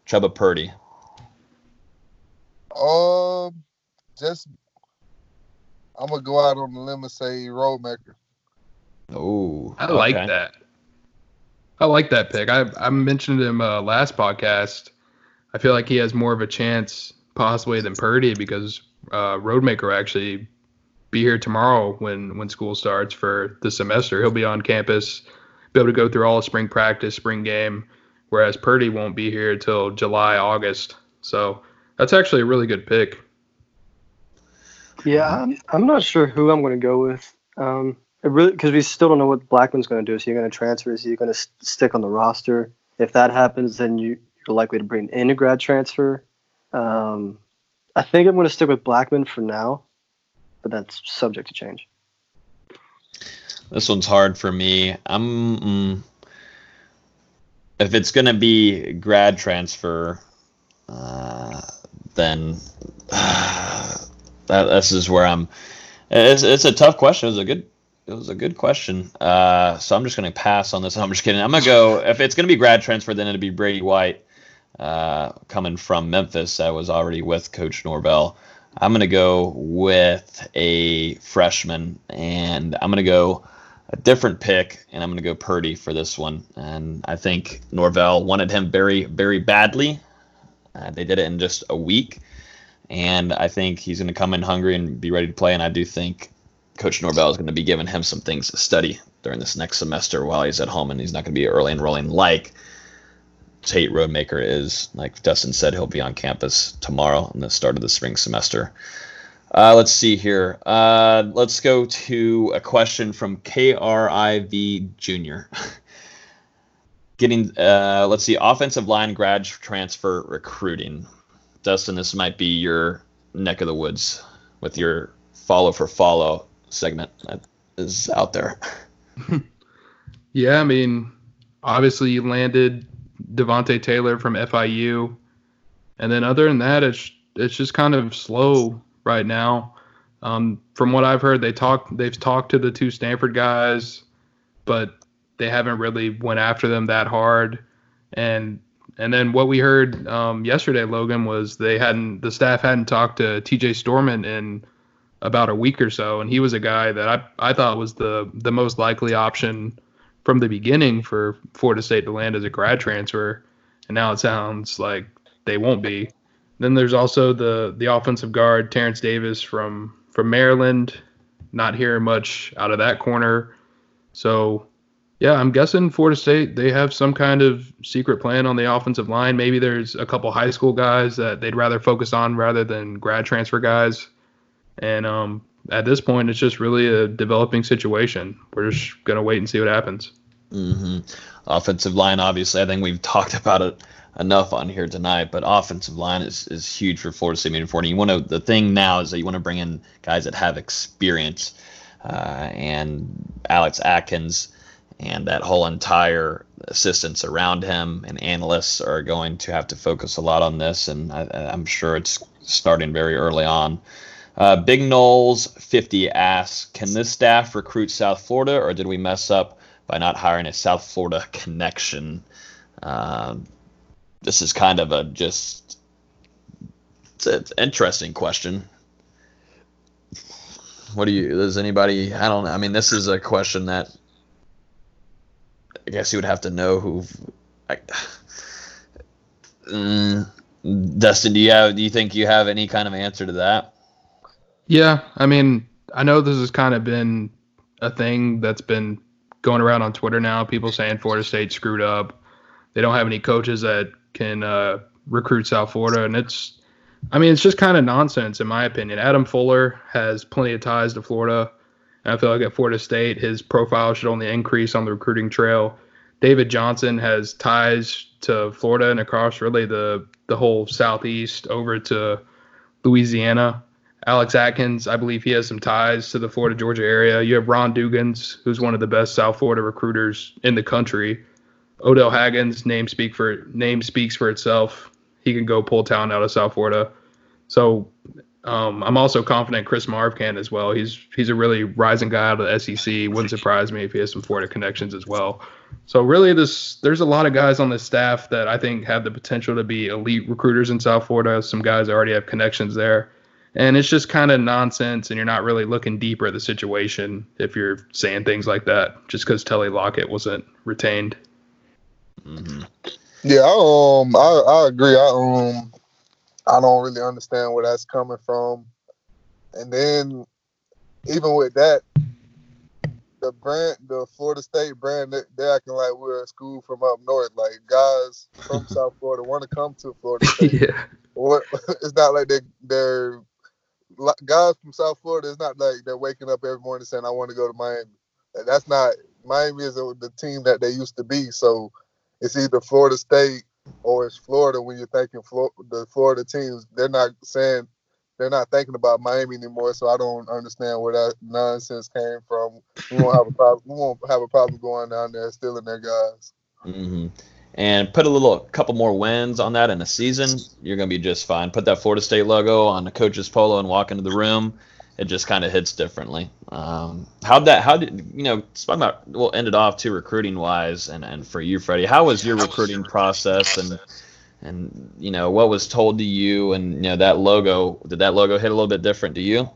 Speaker 9: Chuba Purdy?
Speaker 1: Um, uh, just I'm gonna go out on the limb and say Rodemaker.
Speaker 9: Oh,
Speaker 10: I like okay. that. I like that pick. I I mentioned him uh, last podcast. I feel like he has more of a chance possibly than Purdy because uh, Rodemaker actually be here tomorrow when when school starts for the semester. He'll be on campus, be able to go through all spring practice, spring game, whereas Purdy won't be here till July, August. So that's actually a really good pick.
Speaker 11: Yeah, I'm, I'm not sure who I'm going to go with. Um, it really because we still don't know what Blackman's going to do. Is he going to transfer? Is he going to st- stick on the roster? If that happens, then you, you're likely to bring in a grad transfer. Um, I think I'm going to stick with Blackman for now, but that's subject to change.
Speaker 9: This one's hard for me. I'm mm, if it's going to be grad transfer, uh, then. Uh, that this is where I'm. It's, it's a tough question. It was a good it was a good question. Uh, so I'm just going to pass on this. I'm just kidding. I'm going to go. If it's going to be grad transfer, then it'd be Brady White uh, coming from Memphis. I was already with Coach Norvell. I'm going to go with a freshman, and I'm going to go a different pick, and I'm going to go Purdy for this one. And I think Norvell wanted him very, very badly. Uh, they did it in just a week and I think he's going to come in hungry and be ready to play. And I do think Coach Norvell is going to be giving him some things to study during this next semester while he's at home, and he's not going to be early enrolling like Tate Rodemaker is. Like Dustin said, he'll be on campus tomorrow in the start of the spring semester. Uh, let's see here. Uh, let's go to a question from KRIV Jr. Getting, uh, let's see, offensive line grad transfer recruiting. Dustin, this might be your neck of the woods with your follow for follow segment that is out there.
Speaker 10: yeah, I mean, obviously you landed Devontae Taylor from FIU, and then other than that, it's it's just kind of slow right now. Um, from what I've heard, they talk they've talked to the two Stanford guys, but they haven't really went after them that hard. And and then what we heard um, yesterday, Logan, was they hadn't the staff hadn't talked to T.J. Storment in about a week or so, and he was a guy that I I thought was the the most likely option from the beginning for Florida State to land as a grad transfer, and now it sounds like they won't be. Then there's also the the offensive guard Terrence Davis from from Maryland. Not hearing much out of that corner. So yeah, I'm guessing Florida State they have some kind of secret plan on the offensive line. Maybe there's a couple high school guys that they'd rather focus on rather than grad transfer guys. And um, at this point, it's just really a developing situation. We're just gonna wait and see what happens.
Speaker 9: Mm-hmm. Offensive line, obviously, I think we've talked about it enough on here tonight, but offensive line is, is huge for Florida State moving forward. And you want to the thing now is that you want to bring in guys that have experience, uh, and Alex Atkins and that whole entire assistants around him and analysts are going to have to focus a lot on this, and I, am sure it's starting very early on. Uh, Big Knowles 50 asks, can this staff recruit South Florida, or did we mess up by not hiring a South Florida connection? Um, this is kind of a just it's, an interesting question. What do you? Does anybody? I don't know. I mean, this is a question that I guess you would have to know who. Mm, Dustin, do you have? Do you think you have any kind of answer to that?
Speaker 10: Yeah, I mean, I know this has kind of been a thing that's been going around on Twitter now. People saying Florida State screwed up. They don't have any coaches that can uh, recruit South Florida, and it's, I mean, it's just kind of nonsense in my opinion. Adam Fuller has plenty of ties to Florida, and I feel like at Florida State, his profile should only increase on the recruiting trail. David Johnson has ties to Florida and across really the the whole southeast over to Louisiana. Alex Atkins, I believe he has some ties to the Florida Georgia area. You have Ron Dugans, who's one of the best South Florida recruiters in the country. Odell Haggins name speak for name speaks for itself. He can go pull talent out of South Florida. So um, I'm also confident Chris Marve can as well. He's he's a really rising guy out of the SEC. Wouldn't surprise me if he has some Florida connections as well. So really, this there's a lot of guys on this staff that I think have the potential to be elite recruiters in South Florida. Some guys already have connections there, and it's just kind of nonsense. And you're not really looking deeper at the situation if you're saying things like that just because Telly Lockett wasn't retained.
Speaker 1: Mm-hmm. Yeah, I, um, I I agree. I um, I don't really understand where that's coming from. And then even with that, the brand, the Florida State brand, they're acting like we're a school from up north. Like guys from South Florida want to come to Florida State.
Speaker 10: yeah.
Speaker 1: What? It's not like they they're guys from South Florida. It's not like they're waking up every morning saying I want to go to Miami. That's not Miami is the team that they used to be. So it's either Florida State or it's Florida when you're thinking the Florida teams. They're not saying they're not thinking about Miami anymore. So I don't understand where that nonsense came from. We won't have a problem. We won't have a problem going down there stealing their guys.
Speaker 9: Mm-hmm. And put a little, couple more wins on that in a season, you're gonna be just fine. Put that Florida State logo on the coach's polo and walk into the room it just kind of hits differently. Um, how that how did you know? Talking about we'll end it off too recruiting wise, and and for you, Freddie, how was your recruiting process and and you know what was told to you and you know that logo did that logo hit a little bit different to you?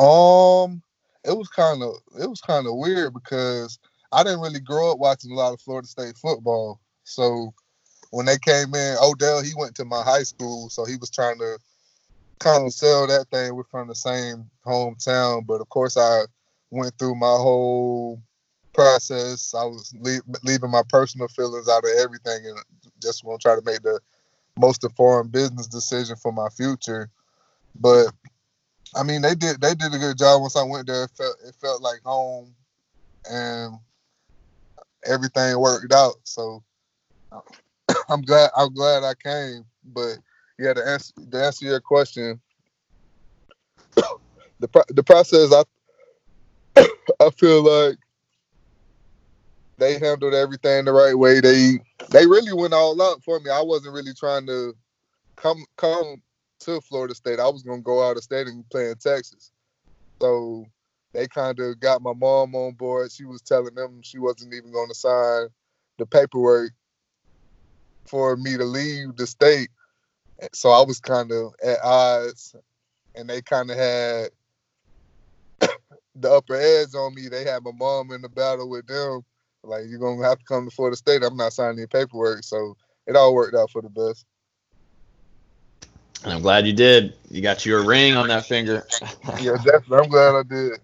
Speaker 1: Um, it was kind of it was kind of weird because I didn't really grow up watching a lot of Florida State football, so when they came in, Odell he went to my high school, so he was trying to kind of sell that thing. We're from the same hometown, but of course, I went through my whole process. I was leave, leaving my personal feelings out of everything, and just want to try to make the most informed business decision for my future. But I mean, they did they did a good job. Once I went there, it felt it felt like home, and everything worked out. So I'm glad I'm glad I came, but yeah, to answer to answer your question, the pro- the process I I feel like they handled everything the right way. They they really went all out for me. I wasn't really trying to come come to Florida State. I was gonna go out of state and play in Texas. So they kind of got my mom on board. She was telling them she wasn't even gonna sign the paperwork for me to leave the state so I was kind of at odds and they kind of had the upper edge on me. They had my mom in the battle with them. Like you're gonna have to come to Florida State. I'm not signing any paperwork, so it all worked out for the best.
Speaker 9: And I'm glad you did. You got your ring on that finger.
Speaker 1: yeah, definitely. I'm glad I did.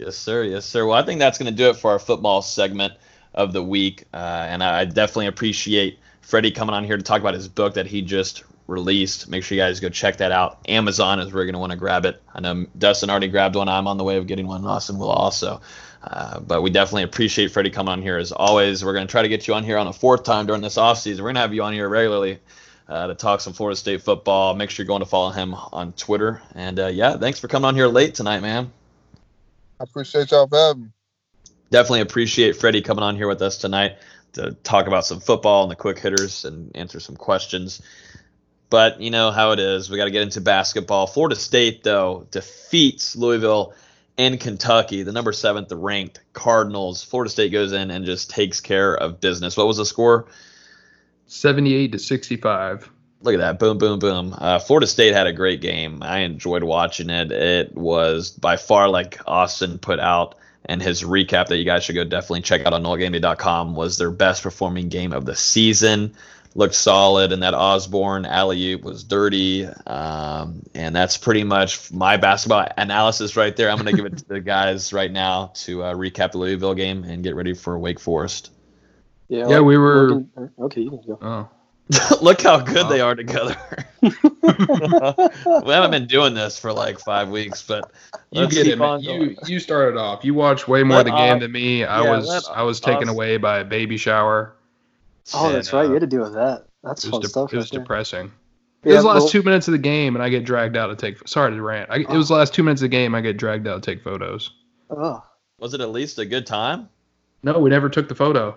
Speaker 9: Yes, sir. Yes, sir. Well, I think that's going to do it for our football segment of the week. Uh, and I definitely appreciate Freddie coming on here to talk about his book that he just released. Make sure you guys go check that out. Amazon is where you're going to want to grab it. I know Dustin already grabbed one. I'm on the way of getting one. Austin will also. Uh, but we definitely appreciate Freddie coming on here as always. We're going to try to get you on here on a fourth time during this offseason. We're going to have you on here regularly uh, to talk some Florida State football. Make sure you're going to follow him on Twitter. And uh, yeah, thanks for coming on here late tonight, man.
Speaker 1: I appreciate y'all for having me.
Speaker 9: Definitely appreciate Freddie coming on here with us tonight to talk about some football and the quick hitters and answer some questions. But you know how it is. We got to get into basketball. Florida State, though, defeats Louisville and Kentucky, the number seventh ranked Cardinals. Florida State goes in and just takes care of business. What was the score?
Speaker 10: 78 to 65.
Speaker 9: Look at that. Boom, boom, boom. Uh, Florida State had a great game. I enjoyed watching it. It was by far, like Austin put out and his recap that you guys should go definitely check out on NoleGameDay.com was their best performing game of the season. Looked solid, and that Osborne alley oop was dirty. Um, and that's pretty much my basketball analysis right there. I'm going to give it to the guys right now to uh, recap the Louisville game and get ready for Wake Forest.
Speaker 10: Yeah, yeah, like, we were.
Speaker 11: okay, you can go.
Speaker 10: Oh.
Speaker 9: Look how good they are together. we haven't been doing this for like five weeks, but
Speaker 10: you get it. Man. You you started off. You watched way more let of the game than me. I yeah, was I was taken us. away by a baby shower.
Speaker 11: Oh, and, that's right. Uh, you had to deal with that. That's fun
Speaker 10: de-
Speaker 11: stuff.
Speaker 10: It was right depressing. Yeah, it was the last well, two minutes of the game, and I get dragged out to take. Sorry to rant. I, oh. It was the last two minutes of the game. I get dragged out to take photos.
Speaker 11: Oh.
Speaker 9: Was it at least a good time?
Speaker 10: No, we never took the photo.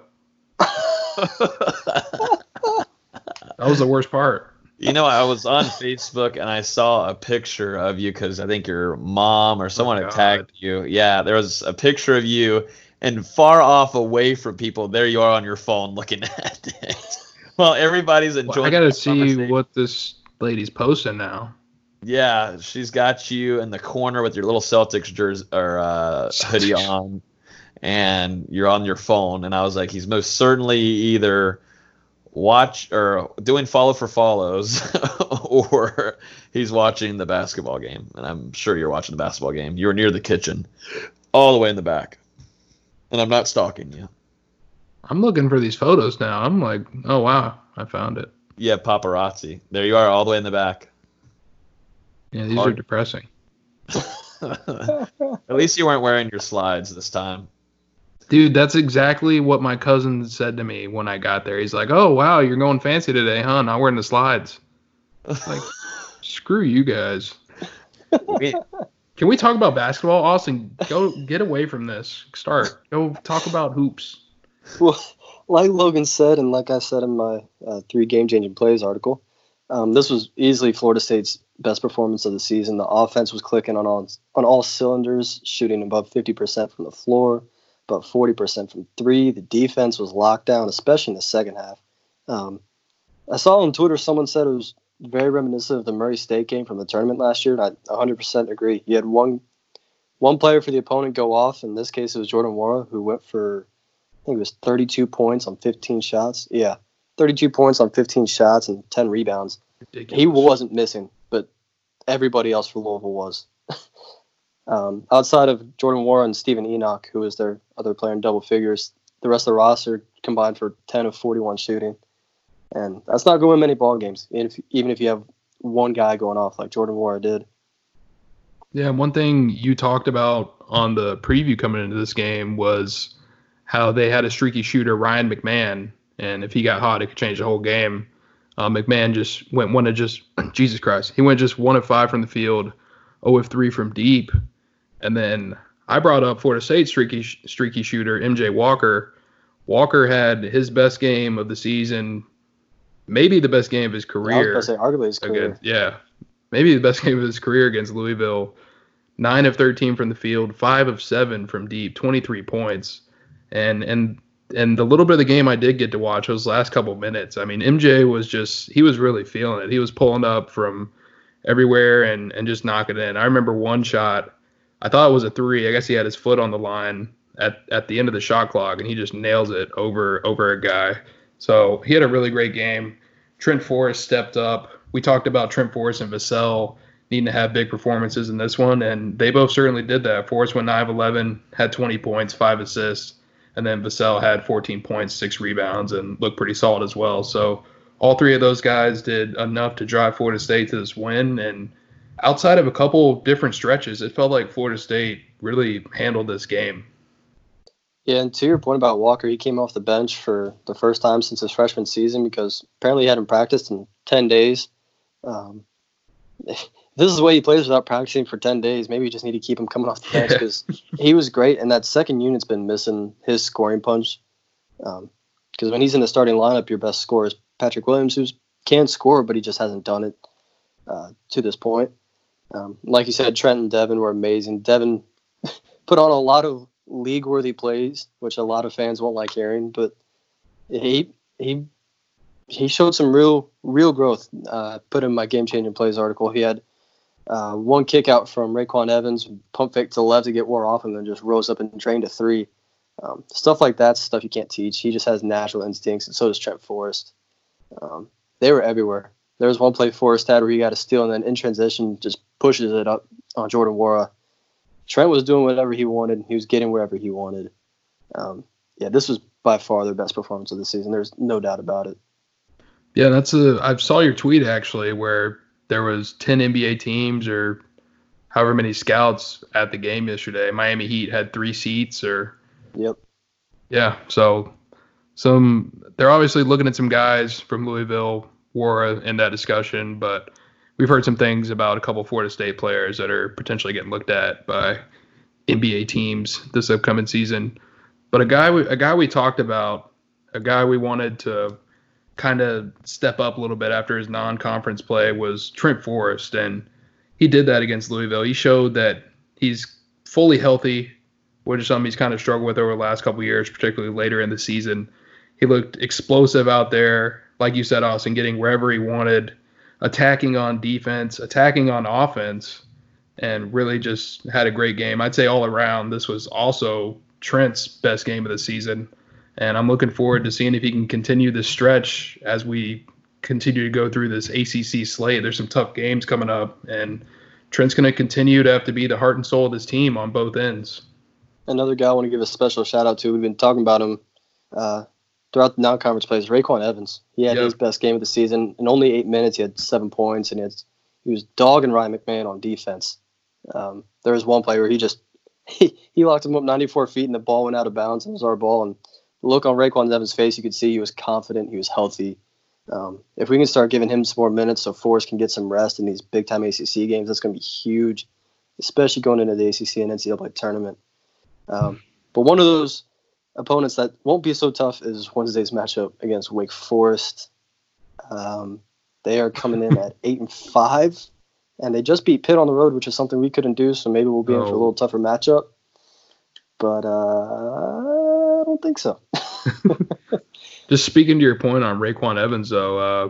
Speaker 10: That was the worst part.
Speaker 9: You know, I was on Facebook and I saw a picture of you because I think your mom or someone oh, had tagged you. Yeah, there was a picture of you, and far off away from people, there you are on your phone looking at it. well, everybody's enjoying. Well, I
Speaker 10: got to see what this lady's posting now.
Speaker 9: Yeah, she's got you in the corner with your little Celtics jersey or uh, hoodie on, and you're on your phone. And I was like, he's most certainly either watch or doing follow for follows or he's watching the basketball game. And i'm sure you're watching the basketball game. You're near the kitchen all the way in the back. And i'm not stalking you.
Speaker 10: I'm looking for these photos now. I'm like oh wow i found it.
Speaker 9: Yeah paparazzi. There you are all the way in the back.
Speaker 10: Yeah these Hard. are depressing.
Speaker 9: At least you weren't wearing your slides this time
Speaker 10: Dude, that's exactly what my cousin said to me when I got there. He's like, "Oh wow, you're going fancy today, huh? Not wearing the slides." Like, screw you guys. Can we talk about basketball, Austin? Go get away from this. Start. Go talk about hoops.
Speaker 11: Well, like Logan said, and like I said in my uh, three game-changing plays article, um, this was easily Florida State's best performance of the season. The offense was clicking on all on all cylinders, shooting above 50% from the floor about 40% from three. The defense was locked down, especially in the second half. Um, I saw on Twitter someone said it was very reminiscent of the Murray State game from the tournament last year, and I 100% agree. You had one one player for the opponent go off. In this case, it was Jordan Nwora, who went for, I think it was 32 points on 15 shots. Yeah, 32 points on 15 shots and 10 rebounds. Ridiculous. He wasn't missing, but everybody else for Louisville was. Um, outside of Jordan Nwora and Steven Enoch, who was their other player in double figures, the rest of the roster combined for 10 of 41 shooting. And that's not going many ball games, even if, even if you have one guy going off like Jordan Nwora did.
Speaker 10: Yeah, one thing you talked about on the preview coming into this game was how they had a streaky shooter, Ryan McMahon, and if he got hot, it could change the whole game. Uh, McMahon just went one of just Jesus Christ, he went just one of five from the field, 0 of three from deep, and then I brought up Florida State streaky streaky shooter MJ Walker. Walker had his best game of the season, maybe the best game of his career.
Speaker 11: I was say, arguably his career.
Speaker 10: Against, yeah, maybe the best game of his career against Louisville. Nine of thirteen from the field, five of seven from deep, twenty three points, and and and the little bit of the game I did get to watch those last couple minutes. I mean, MJ was just he was really feeling it. He was pulling up from everywhere and and just knocking it in. I remember one shot. I thought it was a three. I guess he had his foot on the line at, at the end of the shot clock and he just nails it over over a guy. So he had a really great game. Trent Forrest stepped up. We talked about Trent Forrest and Vassell needing to have big performances in this one, and they both certainly did that. Forrest went 9 of 11, had 20 points, five assists, and then Vassell had 14 points, six rebounds, and looked pretty solid as well. So all three of those guys did enough to drive Florida State to this win. And outside of a couple different stretches, it felt like Florida State really handled this game.
Speaker 11: Yeah, and to your point about Walker, he came off the bench for the first time since his freshman season because apparently he hadn't practiced in 10 days. Um, this is the way he plays without practicing for 10 days. Maybe you just need to keep him coming off the bench because he was great. And that second unit's been missing his scoring punch. Because um, when he's in the starting lineup, your best scorer is Patrick Williams, who can score, but he just hasn't done it uh, to this point. Um, like you said, Trent and Devin were amazing. Devin put on a lot of league worthy plays, which a lot of fans won't like hearing, but he he he showed some real real growth. Uh, put in my game changing plays article. He had uh, one kick out from RayQuan Evans, pump fake to the left to get wore off, and then just rose up and drained a three. Um, stuff like that, stuff you can't teach. He just has natural instincts, and so does Trent Forrest. Um, they were everywhere. There was one play Forrest had where he got a steal, and then in transition just pushes it up on Jordan Nwora. Trent was doing whatever he wanted. He was getting wherever he wanted. Um, yeah, this was by far their best performance of the season. There's no doubt about it.
Speaker 10: Yeah, that's a. I saw your tweet actually where there was 10 NBA teams or however many scouts at the game yesterday. Miami Heat had three seats or.
Speaker 11: Yep.
Speaker 10: Yeah, so some they're obviously looking at some guys from Louisville, Nwora in that discussion, but we've heard some things about a couple Florida State players that are potentially getting looked at by NBA teams this upcoming season. But a guy we, a guy we talked about, a guy we wanted to kind of step up a little bit after his non-conference play was Trent Forrest, and he did that against Louisville. He showed that he's fully healthy, which is something he's kind of struggled with over the last couple years, particularly later in the season. He looked explosive out there, like you said, Austin, getting wherever he wanted, attacking on defense, attacking on offense, and really just had a great game. I'd say all around, this was also Trent's best game of the season and I'm looking forward to seeing if he can continue this stretch as we continue to go through this ACC slate. There's some tough games coming up, and Trent's going to continue to have to be the heart and soul of this team on both ends.
Speaker 11: Another guy I want to give a special shout out to. We've been talking about him uh, throughout the non-conference plays. RayQuan Evans. He had yep. his best game of the season. In only eight minutes, he had seven points, and he, had, he was dogging Ryan McMahon on defense. Um, there was one play where he just he, he locked him up 94 feet, and the ball went out of bounds. It was our ball, and look on RayQuan Evans' face, you could see he was confident, he was healthy. Um, if we can start giving him some more minutes so Forrest can get some rest in these big time ACC games, that's going to be huge, especially going into the ACC and NCAA tournament. Um, but one of those opponents that won't be so tough is Wednesday's matchup against Wake Forest. Um, they are coming in at eight and five, and they just beat Pitt on the road, which is something we couldn't do. So maybe we'll be in for a little tougher matchup. But uh, I don't think so.
Speaker 10: Just speaking to your point on RayQuan Evans, though, uh,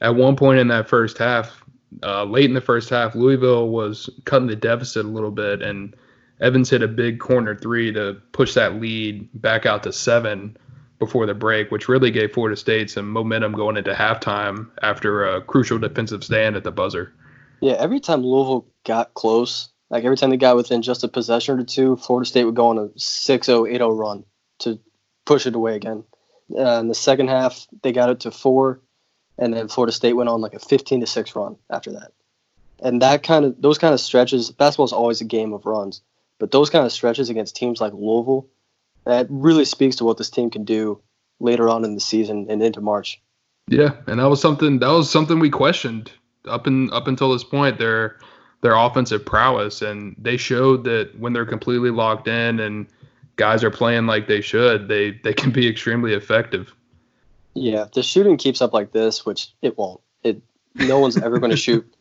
Speaker 10: at one point in that first half, uh, late in the first half, Louisville was cutting the deficit a little bit, and Evans hit a big corner three to push that lead back out to seven before the break, which really gave Florida State some momentum going into halftime after a crucial defensive stand at the buzzer.
Speaker 11: Yeah, every time Louisville got close, like every time they got within just a possession or two, Florida State would go on a 6-0, 8-0 run to push it away again. Uh, in the second half, they got it to four, and then Florida State went on like a 15 to six run after that. And that kind of those kind of stretches, basketball is always a game of runs, but those kind of stretches against teams like Louisville, that really speaks to what this team can do later on in the season and into March.
Speaker 10: Yeah, and that was something that was something we questioned up in up until this point. Their their offensive prowess, and they showed that when they're completely locked in and guys are playing like they should, they they can be extremely effective.
Speaker 11: Yeah, if the shooting keeps up like this, which it won't. It no one's ever going to shoot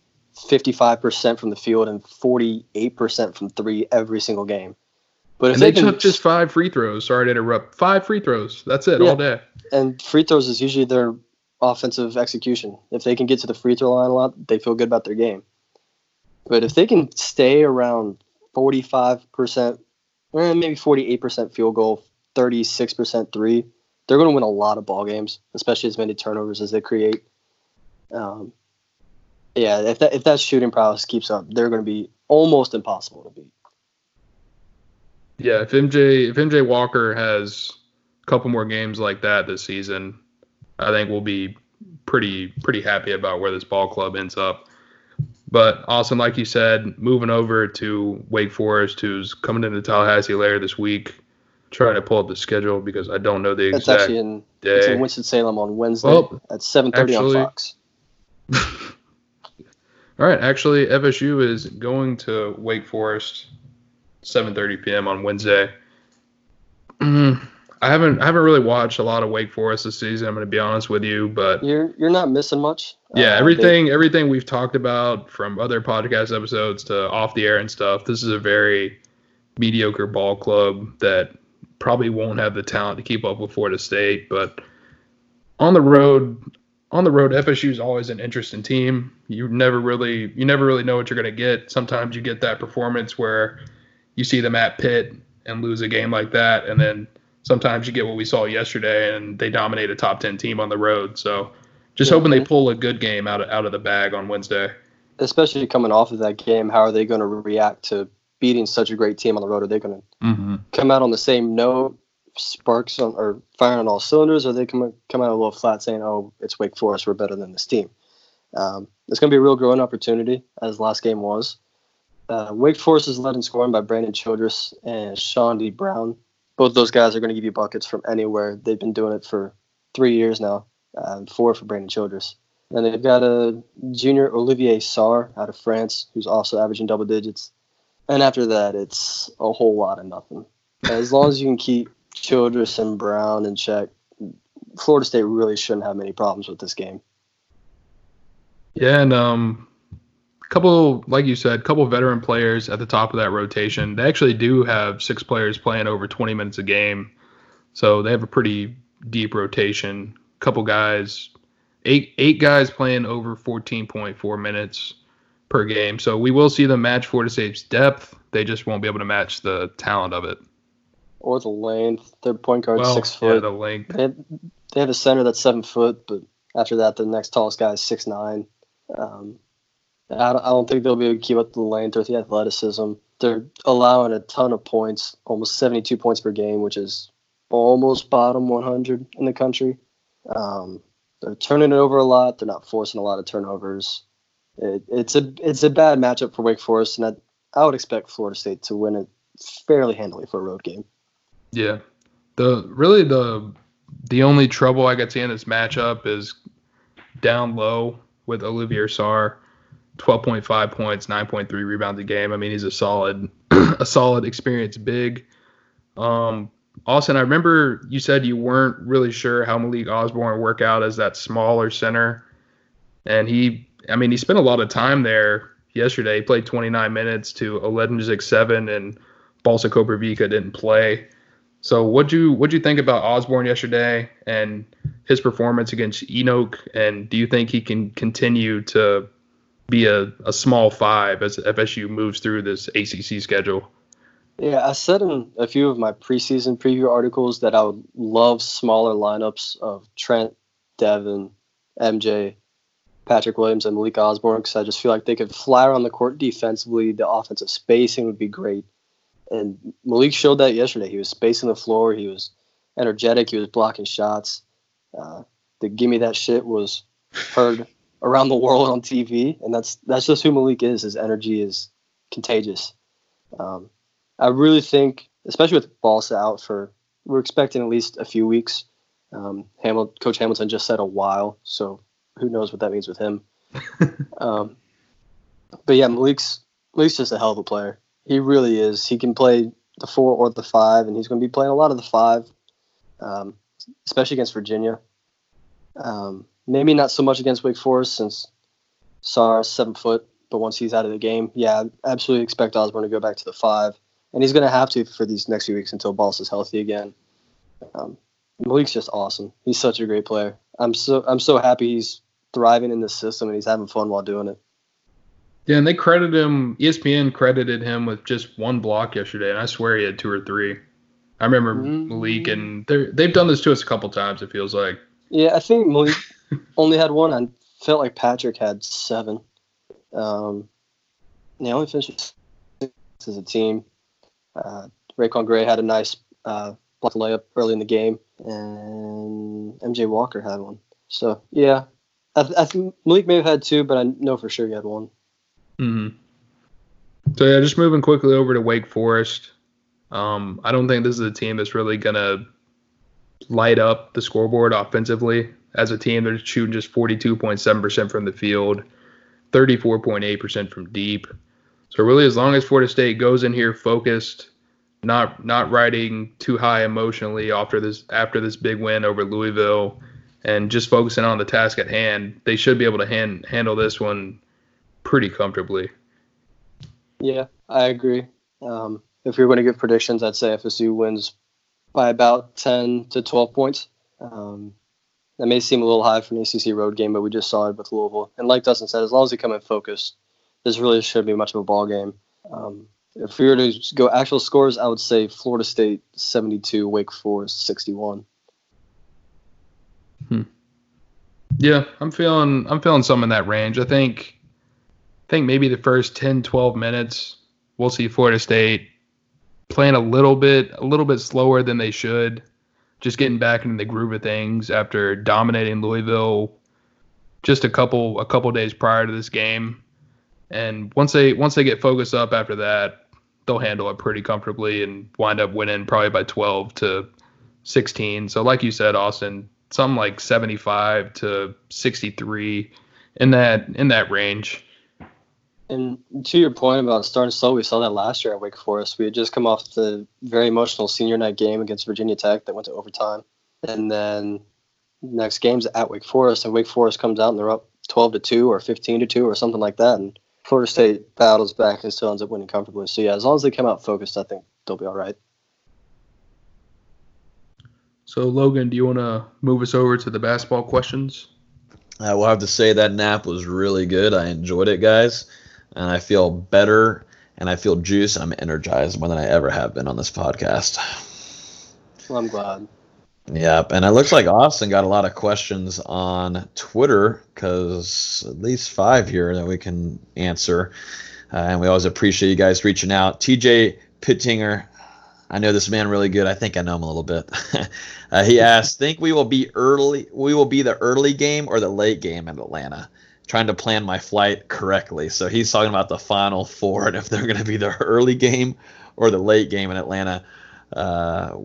Speaker 11: 55% from the field and 48% from three every single game.
Speaker 10: But if and they, they took just five free throws. Sorry to interrupt. Five free throws. That's it yeah. all day.
Speaker 11: And free throws is usually their offensive execution. If they can get to the free throw line a lot, they feel good about their game. But if they can stay around 45%, eh, maybe 48% field goal, 36% three, they're going to win a lot of ball games, especially as many turnovers as they create. Um, yeah, if that if that shooting prowess keeps up, they're going to be almost impossible to beat.
Speaker 10: Yeah, if MJ if MJ Walker has a couple more games like that this season, I think we'll be pretty pretty happy about where this ball club ends up. But Austin, like you said, moving over to Wake Forest, who's coming into Tallahassee later this week. Trying to pull up the schedule because I don't know the exact It's
Speaker 11: actually in
Speaker 10: day.
Speaker 11: it's in Winston Salem on Wednesday
Speaker 10: Well,
Speaker 11: at 7:30 on Fox.
Speaker 10: All right, actually, FSU is going to Wake Forest, 7:30 p.m. on Wednesday. Mm, I haven't I haven't really watched a lot of Wake Forest this season. I'm going to be honest with you, but
Speaker 11: You're you're not missing much.
Speaker 10: yeah,
Speaker 11: Uh, they-
Speaker 10: everything everything we've talked about from other podcast episodes to off the air and stuff. This is a very mediocre ball club that probably won't have the talent to keep up with Florida State, but on the road on the road FSU is always an interesting team. You never really you never really know what you're going to get. Sometimes you get that performance where you see them at Pitt and lose a game like that and then sometimes you get what we saw yesterday and they dominate a top 10 team on the road. So just hoping they pull a good game out of, out of the bag on Wednesday.
Speaker 11: especially coming off of that game, how are they going to react to beating such a great team on the road? Are they going to
Speaker 10: Mm-hmm.
Speaker 11: come out on the same note, sparks on, or firing on all cylinders, or they come come out a little flat saying, "Oh, it's Wake Forest, we're better than this team"? Um, it's going to be a real growing opportunity, as last game was. Uh, Wake Forest is led in scoring by Brandon Childress and Chaundee Brown. Both those guys are going to give you buckets from anywhere. They've been doing it for three years now. Um, four for Brandon Childress. And they've got a junior Olivier Sarr out of France, who's also averaging double digits. And after that, it's a whole lot of nothing. As long as you can keep Childress and Brown in check, Florida State really shouldn't have many problems with this game.
Speaker 10: Yeah, and um, a couple like you said, a couple veteran players at the top of that rotation. They actually do have six players playing over 20 minutes a game, so they have a pretty deep rotation. A Couple guys, eight eight guys playing over 14.4 minutes per game. So we will see them match Florida State's depth. They just won't be able to match the talent of it.
Speaker 11: Or the length. Their point guard
Speaker 10: Well,
Speaker 11: six foot.
Speaker 10: yeah, the length.
Speaker 11: They have, they have a center that's seven foot, but after that, the next tallest guy is six nine. Um, I, don't, I don't think they'll be able to keep up the length or the athleticism. They're allowing a ton of points, almost 72 points per game, which is almost bottom 100 in the country. Um, they're turning it over a lot. They're not forcing a lot of turnovers. It, it's a it's a bad matchup for Wake Forest, and I, I would expect Florida State to win it fairly handily for a road game.
Speaker 10: Yeah. The really the the only trouble I could see in this matchup is down low with Olivier Sarr. 12.5 points, 9.3 rebounds a game. I mean, he's a solid a solid experienced big. Um Austin, I remember you said you weren't really sure how Malik Osborne would work out as that smaller center. And he I mean, he spent a lot of time there yesterday. He played 29 minutes to Olejniak 7 and Balsa Koprivica didn't play. So what'd you what'd you think about Osborne yesterday and his performance against Enoch? And do you think he can continue to be a, a small five as FSU moves through this ACC schedule?
Speaker 11: Yeah, I said in a few of my preseason preview articles that I would love smaller lineups of Trent, Devin, MJ, Patrick Williams, and Malik Osborne because I just feel like they could fly around the court defensively. The offensive spacing would be great. And Malik showed that yesterday. He was spacing the floor. He was energetic. He was blocking shots. Uh, the "Give Me That Shit" was heard around the world on TV, and that's that's just who Malik is. His energy is contagious. Um, I really think, especially with Balsa out for, we're expecting at least a few weeks. Um, Hamil- Coach Hamilton just said a while, so who knows what that means with him. um, but yeah, Malik's Malik's just a hell of a player. He really is. He can play the four or the five, and he's going to be playing a lot of the five, um, especially against Virginia. Um, maybe not so much against Wake Forest since Sarr's seven foot, but once he's out of the game, yeah, absolutely expect Osborne to go back to the five, and he's going to have to for these next few weeks until Balsa is healthy again. Um, Malik's just awesome. He's such a great player. I'm so I'm so happy he's thriving in this system and he's having fun while doing it.
Speaker 10: Yeah, and they credited him. ESPN credited him with just one block yesterday, and I swear he had two or three. I remember
Speaker 11: Mm.
Speaker 10: Malik, and they they've done this to us a couple times. It feels like.
Speaker 11: Yeah, I think Malik only had one. I felt like Patrick had seven. Um, they only finished as a team. Uh, Raiquan Gray had a nice uh, block layup early in the game, and MJ Walker had one. So yeah, I, th- I think Malik may have had two, but I know for sure he had one.
Speaker 10: Hmm So yeah, just moving quickly over to Wake Forest. Um, I don't think this is a team that's really gonna light up the scoreboard offensively. As a team, they're shooting just 42.7% from the field, 34.8% from deep. So really, as long as Florida State goes in here focused, not not riding too high emotionally after this after this big win over Louisville, and just focusing on the task at hand, they should be able to hand, handle this one pretty comfortably.
Speaker 11: Yeah, I agree. Um, if you're going to give predictions, I'd say FSU wins by about 10 to 12 points. Um, that may seem a little high for an ACC road game, but we just saw it with Louisville. And like Dustin said, as long as they come in focused, this really shouldn't be much of a ball game. Um, if we were to go actual scores, I would say Florida State 72, Wake Forest 61. Hmm.
Speaker 10: Yeah, I'm feeling I'm feeling some in that range. I think I think maybe the first 10 12 minutes we'll see Florida State playing a little bit a little bit slower than they should. Just getting back into the groove of things after dominating Louisville just a couple a couple days prior to this game. And once they once they get focused up after that, they'll handle it pretty comfortably and wind up winning probably by 12 to 16. So like you said, Austin, something like 75 to 63 in that in that range.
Speaker 11: And to your point about starting slow, we saw that last year at Wake Forest. We had just come off the very emotional senior night game against Virginia Tech that went to overtime. And then next game's at Wake Forest, and Wake Forest comes out and they're up 12 to 2 or 15 to 2 or something like that. And Florida State battles back and still ends up winning comfortably. So, yeah, as long as they come out focused, I think they'll be all right.
Speaker 10: So Logan, do you want to move us over to the basketball questions?
Speaker 9: Uh, I will have to say that nap was really good. I enjoyed it, guys, and I feel better and I feel juice. I'm energized more than I ever have been on this podcast.
Speaker 11: Well, I'm glad.
Speaker 9: Yep, and it looks like Austin got a lot of questions on Twitter because at least five here that we can answer, uh, and we always appreciate you guys reaching out. TJ Pittinger, I know this man really good. I think I know him a little bit. uh, he asked, "Think we will be early? We will be the early game or the late game in Atlanta?" Trying to plan my flight correctly. So he's talking about the Final Four and if they're going to be the early game or the late game in Atlanta. Uh,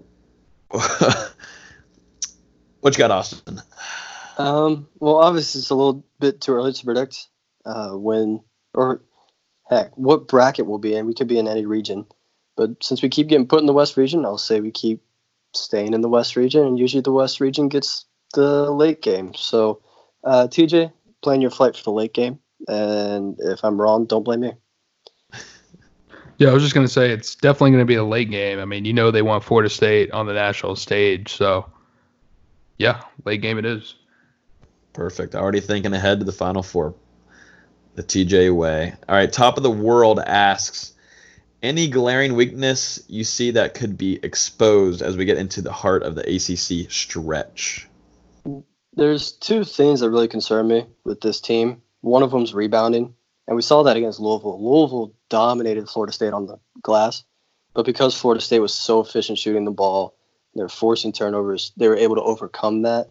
Speaker 9: what you got, Austin?
Speaker 11: Um, well, obviously, it's a little bit too early to predict uh, when, or heck, what bracket we'll be in. We could be in any region. But since we keep getting put in the West region, I'll say we keep staying in the West region, and usually the West region gets the late game. So, uh, TJ, plan your flight for the late game, and if I'm wrong, don't blame me.
Speaker 10: Yeah, I was just gonna say it's definitely gonna be a late game. I mean, you know they want Florida State on the national stage, so yeah, late game it is.
Speaker 9: Perfect. Already thinking ahead to the Final Four. The TJ way. All right, top of the world asks any glaring weakness you see that could be exposed as we get into the heart of the ACC stretch?
Speaker 11: There's two things that really concern me with this team. One of them's rebounding, and we saw that against Louisville. Louisville dominated Florida State on the glass, but because Florida State was so efficient shooting the ball, they're forcing turnovers. They were able to overcome that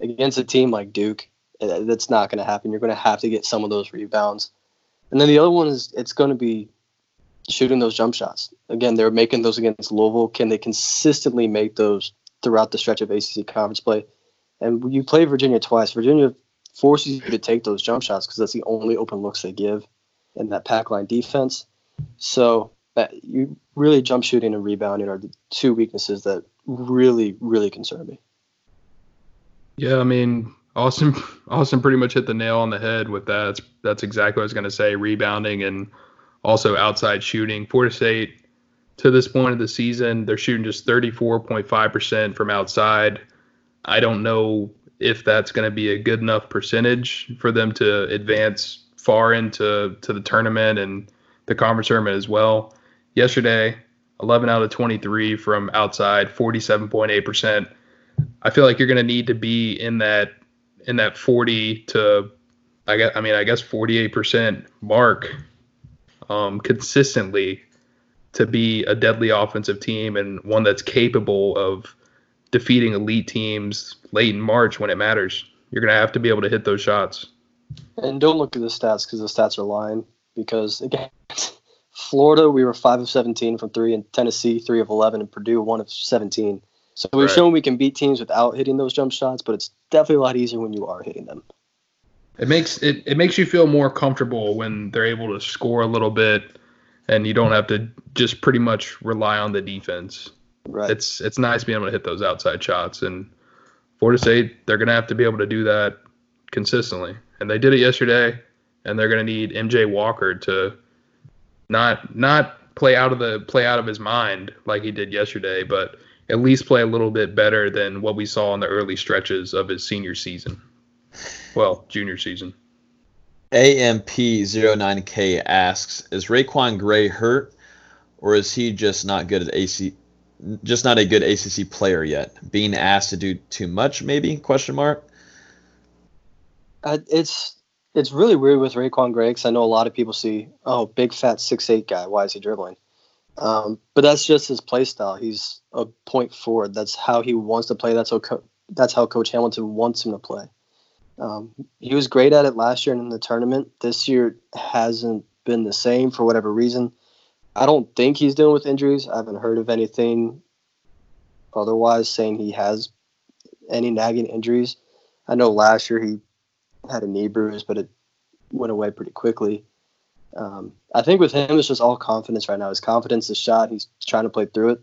Speaker 11: against a team like Duke. uh, That's not going to happen. You're going to have to get some of those rebounds, and then the other one is it's going to be shooting those jump shots. Again, they're making those against Louisville. Can they consistently make those throughout the stretch of ACC conference play? And you play Virginia twice. Virginia forces you to take those jump shots because that's the only open looks they give in that pack line defense. So that you really jump shooting and rebounding are the two weaknesses that really, really concern me.
Speaker 10: Yeah, I mean, Austin Austin pretty much hit the nail on the head with that. That's, that's exactly what I was gonna say. Rebounding and also outside shooting. Florida State to this point of the season, they're shooting just 34.5% from outside. I don't know if that's going to be a good enough percentage for them to advance far into to the tournament and the conference tournament as well. Yesterday, 11 out of 23 from outside, 47.8%. I feel like you're going to need to be in that in that 40 to I guess I mean I guess 48% mark um, consistently to be a deadly offensive team and one that's capable of defeating elite teams late in March when it matters. You're going to have to be able to hit those shots.
Speaker 11: And don't look at the stats because the stats are lying. Because again, Florida, we were five of 17 from three, and Tennessee, three of 11, and Purdue, one of 17. So we've right. shown we can beat teams without hitting those jump shots, but it's definitely a lot easier when you are hitting them.
Speaker 10: It makes it, it makes you feel more comfortable when they're able to score a little bit and you don't have to just pretty much rely on the defense.
Speaker 11: Right.
Speaker 10: It's it's nice being able to hit those outside shots and Florida State they're gonna have to be able to do that consistently. And they did it yesterday and they're gonna need MJ Walker to not not play out of the play out of his mind like he did yesterday, but at least play a little bit better than what we saw in the early stretches of his senior season. Well, junior season.
Speaker 9: AMP09K asks, is Raiquan Gray hurt or is he just not good at AC just not a good ACC player yet? Being asked to do too much maybe? Question mark.
Speaker 11: Uh, it's it's really weird with Raiquan Gray because I know a lot of people see, oh, big fat six eight guy. Why is he dribbling? Um, but that's just his play style. He's a point forward. That's how he wants to play. That's how co- that's how Coach Hamilton wants him to play. Um, he was great at it last year and in the tournament. This year hasn't been the same for whatever reason. I don't think he's dealing with injuries. I haven't heard of anything otherwise saying he has any nagging injuries. I know last year he had a knee bruise, but it went away pretty quickly. Um, I think with him, it's just all confidence right now. His confidence is shot. He's trying to play through it.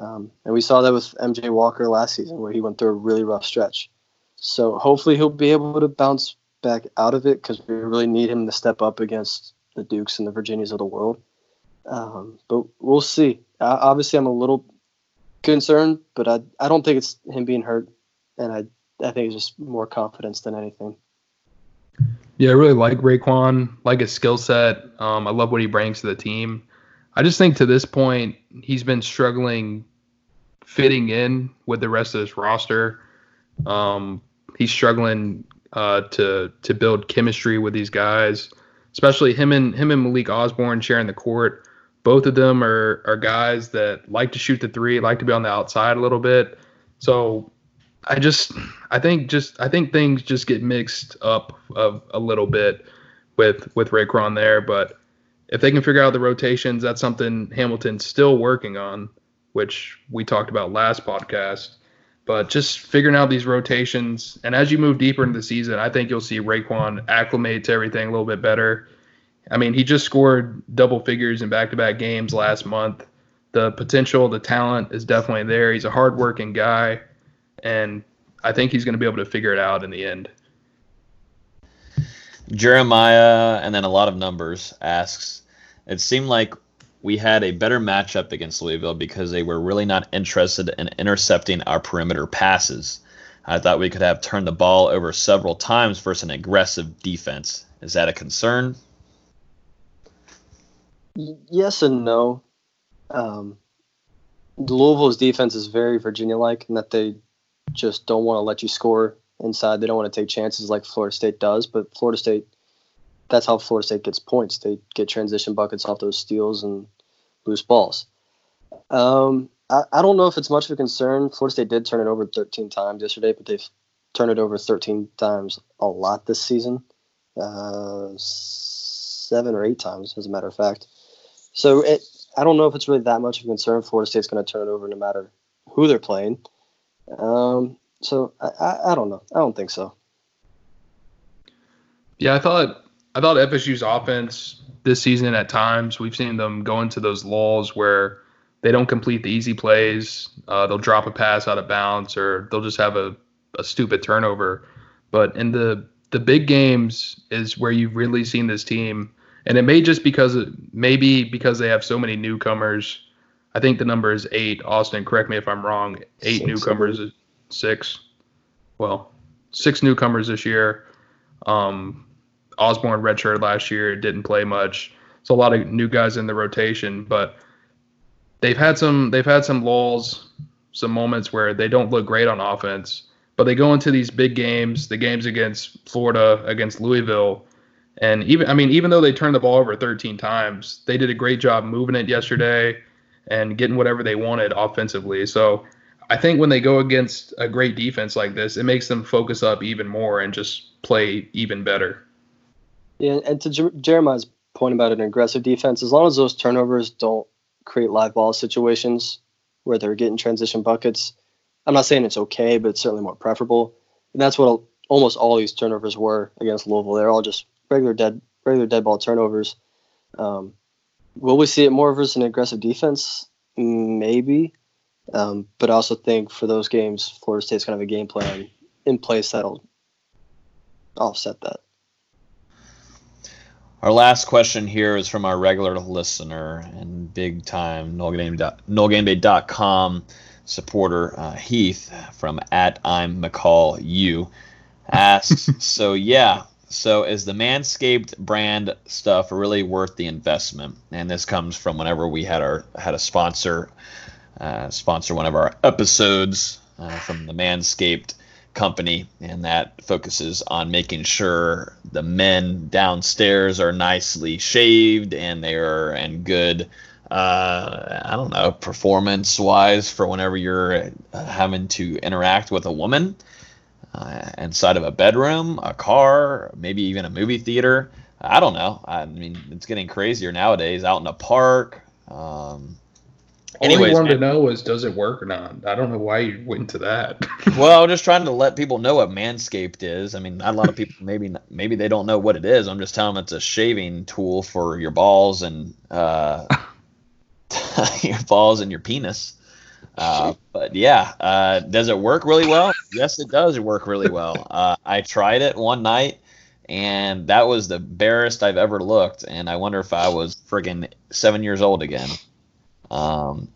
Speaker 11: Um, and we saw that with MJ Walker last season, where he went through a really rough stretch. So hopefully he'll be able to bounce back out of it because we really need him to step up against the Dukes and the Virginias of the world. Um, but we'll see. Uh, obviously, I'm a little concerned, but I, I don't think it's him being hurt. And I, I think it's just more confidence than anything.
Speaker 10: Yeah, I really like Raiquan, like his skill set. Um, I love what he brings to the team. I just think to this point, he's been struggling fitting in with the rest of this roster. Um, he's struggling uh, to to build chemistry with these guys, especially him and him and Malik Osborne sharing the court. Both of them are are guys that like to shoot the three, like to be on the outside a little bit. So I just I think just I think things just get mixed up a, a little bit with with Raiquan there, but if they can figure out the rotations, that's something Hamilton's still working on, which we talked about last podcast. But just figuring out these rotations, and as you move deeper into the season, I think you'll see Raiquan acclimate to everything a little bit better. I mean, he just scored double figures in back-to-back games last month. The potential, the talent is definitely there. He's a hardworking guy and I think he's going to be able to figure it out in the end.
Speaker 9: Jeremiah, and then a lot of numbers, asks It seemed like we had a better matchup against Louisville because they were really not interested in intercepting our perimeter passes. I thought we could have turned the ball over several times versus an aggressive defense. Is that a concern?
Speaker 11: Yes and no. Um, Louisville's defense is very Virginia-like in that they just don't want to let you score inside. They don't want to take chances like Florida State does. But Florida State, that's how Florida State gets points. They get transition buckets off those steals and loose balls. Um, I, I don't know if it's much of a concern. Florida State did turn it over 13 times yesterday, but they've turned it over 13 times a lot this season. Uh, seven or eight times, as a matter of fact. So it, I don't know if it's really that much of a concern. Florida State's going to turn it over no matter who they're playing. Um, so I, I, I don't know. I don't think so.
Speaker 10: Yeah, I thought I thought FSU's offense this season at times we've seen them go into those lulls where they don't complete the easy plays. Uh, they'll drop a pass out of bounds or they'll just have a, a stupid turnover. But in the the big games is where you've really seen this team, and it may just because maybe because they have so many newcomers I think the number is eight. Austin, correct me if I'm wrong. Eight six, newcomers, seven. six. Well, six newcomers this year. Um, Osborne redshirt last year, didn't play much. So a lot of new guys in the rotation, but they've had some they've had some lulls, some moments where they don't look great on offense, but they go into these big games, the games against Florida, against Louisville, and even I mean even though they turned the ball over 13 times, they did a great job moving it yesterday and getting whatever they wanted offensively. So I think when they go against a great defense like this, it makes them focus up even more and just play even better.
Speaker 11: Yeah, and to Jer- Jeremiah's point about an aggressive defense, as long as those turnovers don't create live ball situations where they're getting transition buckets, I'm not saying it's okay, but it's certainly more preferable. And that's what almost all these turnovers were against Louisville. They're all just regular dead regular dead ball turnovers. Um, will we see it more of versus an aggressive defense? Maybe. Um, but I also think for those games, Florida State's kind of a game plan in place that'll offset that.
Speaker 9: Our last question here is from our regular listener and big time NoleGameDay.com supporter uh, Heath from at I'm McCall U asks, so yeah, so is the Manscaped brand stuff really worth the investment? And this comes from whenever we had our had a sponsor uh, sponsor one of our episodes uh, from the Manscaped company, and that focuses on making sure the men downstairs are nicely shaved and they are in good. Uh, I don't know, performance wise, for whenever you're uh, having to interact with a woman uh, inside of a bedroom, a car, maybe even a movie theater. I don't know. I mean, it's getting crazier nowadays. Out in a park. Um,
Speaker 10: Anyways, All you wanted man, to know was does it work or not? I don't know why you went to that.
Speaker 9: well, I'm just trying to let people know what Manscaped is. I mean, a lot of people maybe maybe they don't know what it is. I'm just telling them it's a shaving tool for your balls and uh, your balls and your penis. Uh, but yeah, uh, does it work really well? yes, it does work really well. Uh, I tried it one night, and that was the barest I've ever looked. And I wonder if I was friggin' seven years old again. Um,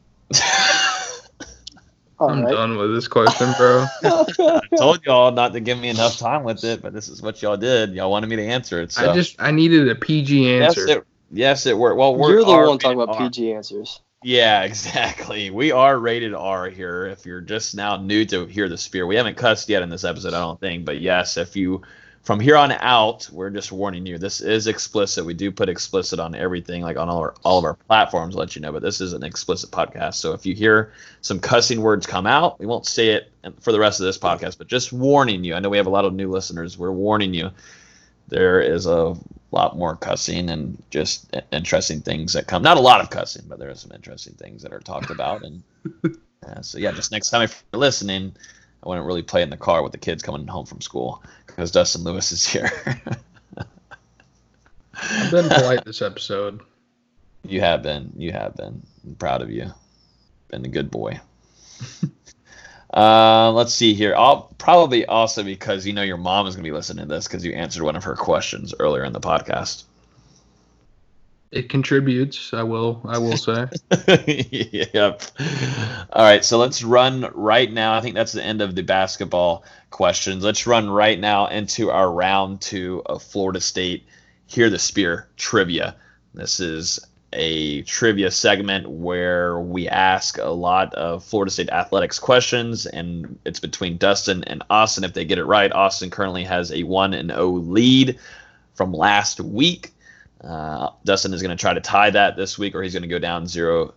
Speaker 10: I'm right. done with this question, bro.
Speaker 9: I told y'all not to give me enough time with it, but this is what y'all did. Y'all wanted me to answer it. So.
Speaker 10: I just I needed a PG answer.
Speaker 9: Yes, it, yes, it worked. Well,
Speaker 11: you're the one talking about R. PG answers.
Speaker 9: Yeah, exactly. We are rated R here. If you're just now new to hear the spear, we haven't cussed yet in this episode, I don't think. But yes, if you from here on out, we're just warning you. This is explicit. We do put explicit on everything, like on all our all of our platforms. Let you know, but this is an explicit podcast. So if you hear some cussing words come out, we won't say it for the rest of this podcast. But just warning you. I know we have a lot of new listeners. We're warning you. There is a lot more cussing and just interesting things that come. Not a lot of cussing, but there are some interesting things that are talked about. And uh, so yeah, just next time if you're listening I wouldn't really play in the car with the kids coming home from school because Dustin Lewis is here.
Speaker 10: I've been polite this episode.
Speaker 9: You have been. You have been. I'm proud of you. Been a good boy. uh, let's see here. I'll probably also because you know your mom is going to be listening to this because you answered one of her questions earlier in the podcast
Speaker 10: it contributes. I will. I will say.
Speaker 9: yep. All right. So let's run right now. I think that's the end of the basketball questions. Let's run right now into our round two of Florida State. Hear the Spear trivia. This is a trivia segment where we ask a lot of Florida State athletics questions, and it's between Dustin and Austin. If they get it right, Austin currently has a one and 0 lead from last week. Uh, Dustin is going to try to tie that this week, or he's going to go down zero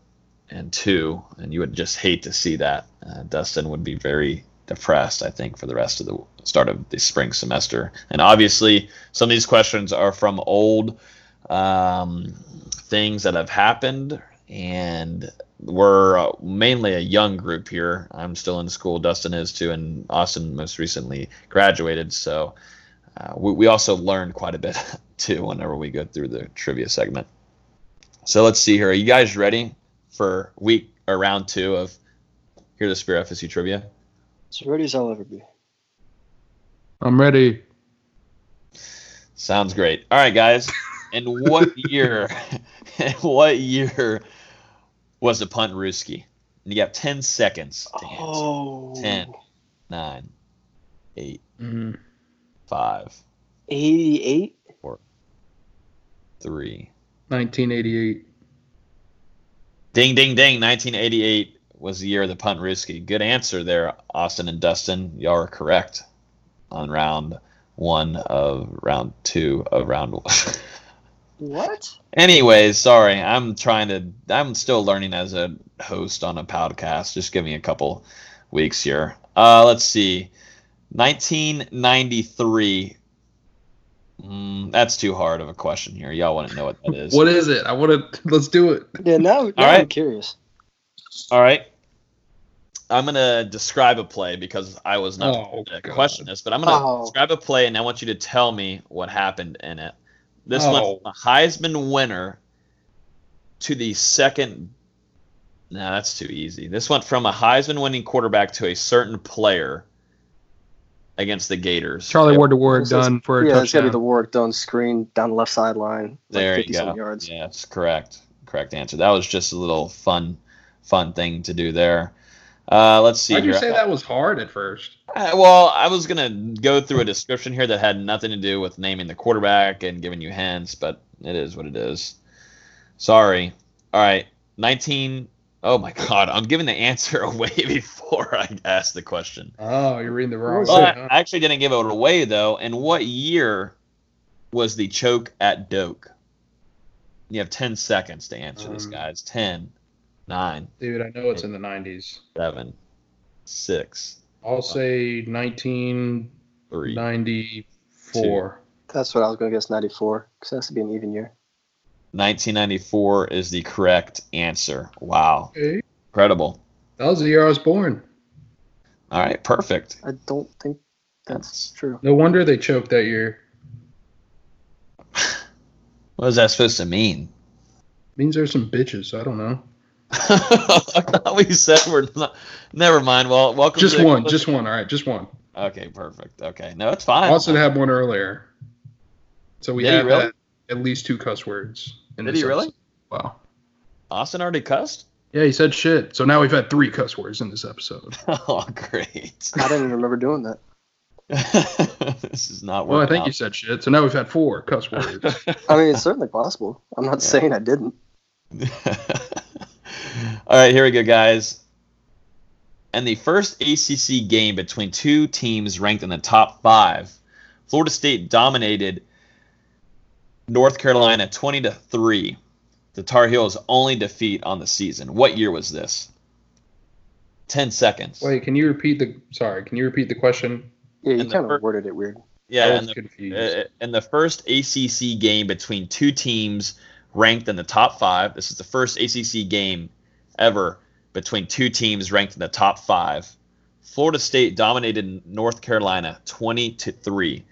Speaker 9: and two, and you would just hate to see that. Uh, Dustin would be very depressed, I think, for the rest of the start of the spring semester. And obviously, some of these questions are from old um, things that have happened, and we're uh, mainly a young group here. I'm still in school, Dustin is too, and Austin most recently graduated, so uh, we, we also learned quite a bit too whenever we go through the trivia segment. So let's see here. Are you guys ready for week or round two of Hear the Spear FSU trivia?
Speaker 11: As ready as I'll ever be.
Speaker 10: I'm ready.
Speaker 9: Sounds great. All right, guys. In what year? in what year was the Puntrooskie? You got 10 seconds to answer. Oh. 10, 9, 8, mm-hmm five.
Speaker 11: 88?
Speaker 9: Four. three.
Speaker 10: 1988.
Speaker 9: Ding, ding, ding. 1988 was the year of the Puntrooskie. Good answer there, Austin and Dustin. Y'all are correct on round one of round two of round one.
Speaker 11: What?
Speaker 9: Anyways, sorry. I'm trying to. I'm still learning as a host on a podcast. Just give me a couple weeks here. Uh, let's see. 1993. Mm, that's too hard of a question here. Y'all want to know what that is?
Speaker 10: What is it? I want to. Let's do it.
Speaker 11: Yeah, now, now
Speaker 9: right.
Speaker 11: I'm curious.
Speaker 9: All right. I'm gonna describe a play because I was not
Speaker 10: Oh,
Speaker 9: going question this, but I'm gonna
Speaker 11: Oh.
Speaker 9: describe a play and I want you to tell me what happened in it. This
Speaker 10: Oh.
Speaker 9: went from a Heisman winner to the second. No, that's too easy. This went from a Heisman winning quarterback to a certain player against the Gators.
Speaker 10: Charlie
Speaker 9: It-
Speaker 10: Ward to
Speaker 11: Warrick
Speaker 10: Dunn for a
Speaker 11: yeah, it's gotta be the Warrick Dunn screen down the left sideline, like
Speaker 9: There you
Speaker 11: 50 some
Speaker 9: go.
Speaker 11: yards.
Speaker 9: Yes, correct. Correct answer. That was just a little fun, fun thing to do there. Uh, let's see.
Speaker 10: Why'd you
Speaker 9: here.
Speaker 10: say that was hard at first?
Speaker 9: Uh, well, I was gonna go through a description here that had nothing to do with naming the quarterback and giving you hints, but it is what it is. Sorry. All right, nineteen. Oh my God, I'm giving the answer away before I ask the question.
Speaker 10: Oh, you're reading the wrong
Speaker 9: Well,
Speaker 10: way.
Speaker 9: I
Speaker 10: huh?
Speaker 9: I actually didn't give it away though. And what year was the choke at Doak? You have ten seconds to answer this,
Speaker 10: Um,
Speaker 9: guys. Ten, nine,
Speaker 10: Dude, I know it's in the 90s.
Speaker 9: seven, six,
Speaker 10: I'll say 1994.
Speaker 9: three.
Speaker 11: That's what I was going to guess 94, because it has to be an even year.
Speaker 9: 1994 is the correct answer. Wow.
Speaker 10: Okay.
Speaker 9: Incredible.
Speaker 10: That was the year I was born.
Speaker 9: All right, perfect.
Speaker 11: I don't think that's true.
Speaker 10: No wonder they choked that year.
Speaker 9: What is that supposed to mean?
Speaker 10: Means there's some bitches. I don't know.
Speaker 9: I thought we said we're not. Never mind. Well, welcome.
Speaker 10: Just
Speaker 9: to
Speaker 10: one. Just one. All right, just one.
Speaker 9: Okay, perfect. Okay, no, it's fine.
Speaker 10: Austin had one earlier. So we
Speaker 9: Did he
Speaker 10: have
Speaker 9: really?
Speaker 10: had at least two cuss words. In
Speaker 9: Did
Speaker 10: this
Speaker 9: he really?
Speaker 10: Wow.
Speaker 9: Austin already cussed.
Speaker 10: Yeah, he said shit. So now we've had three cuss words in this episode.
Speaker 9: Oh, great.
Speaker 11: I didn't even remember doing that.
Speaker 9: this is not
Speaker 10: Well, I
Speaker 9: working
Speaker 10: think you said shit. So now we've had four cuss words.
Speaker 11: I mean, it's certainly possible. I'm not saying I didn't.
Speaker 9: All right, here we go, guys. And the first ACC game between two teams ranked in the top five, Florida State dominated North Carolina 20 to 3. The Tar Heels' only defeat on the season. What year was this? 10 seconds.
Speaker 10: Wait, can you repeat the? Sorry, can you repeat the question?
Speaker 11: Yeah, you
Speaker 9: And the
Speaker 11: kind
Speaker 9: fir-
Speaker 11: of worded it weird.
Speaker 9: yeah,
Speaker 10: I
Speaker 9: and
Speaker 10: was
Speaker 9: the,
Speaker 10: confused.
Speaker 9: uh, and the first ACC game between two teams ranked in the top five. This is the first ACC game ever between two teams ranked in the top five. Florida State dominated North Carolina 20 to three.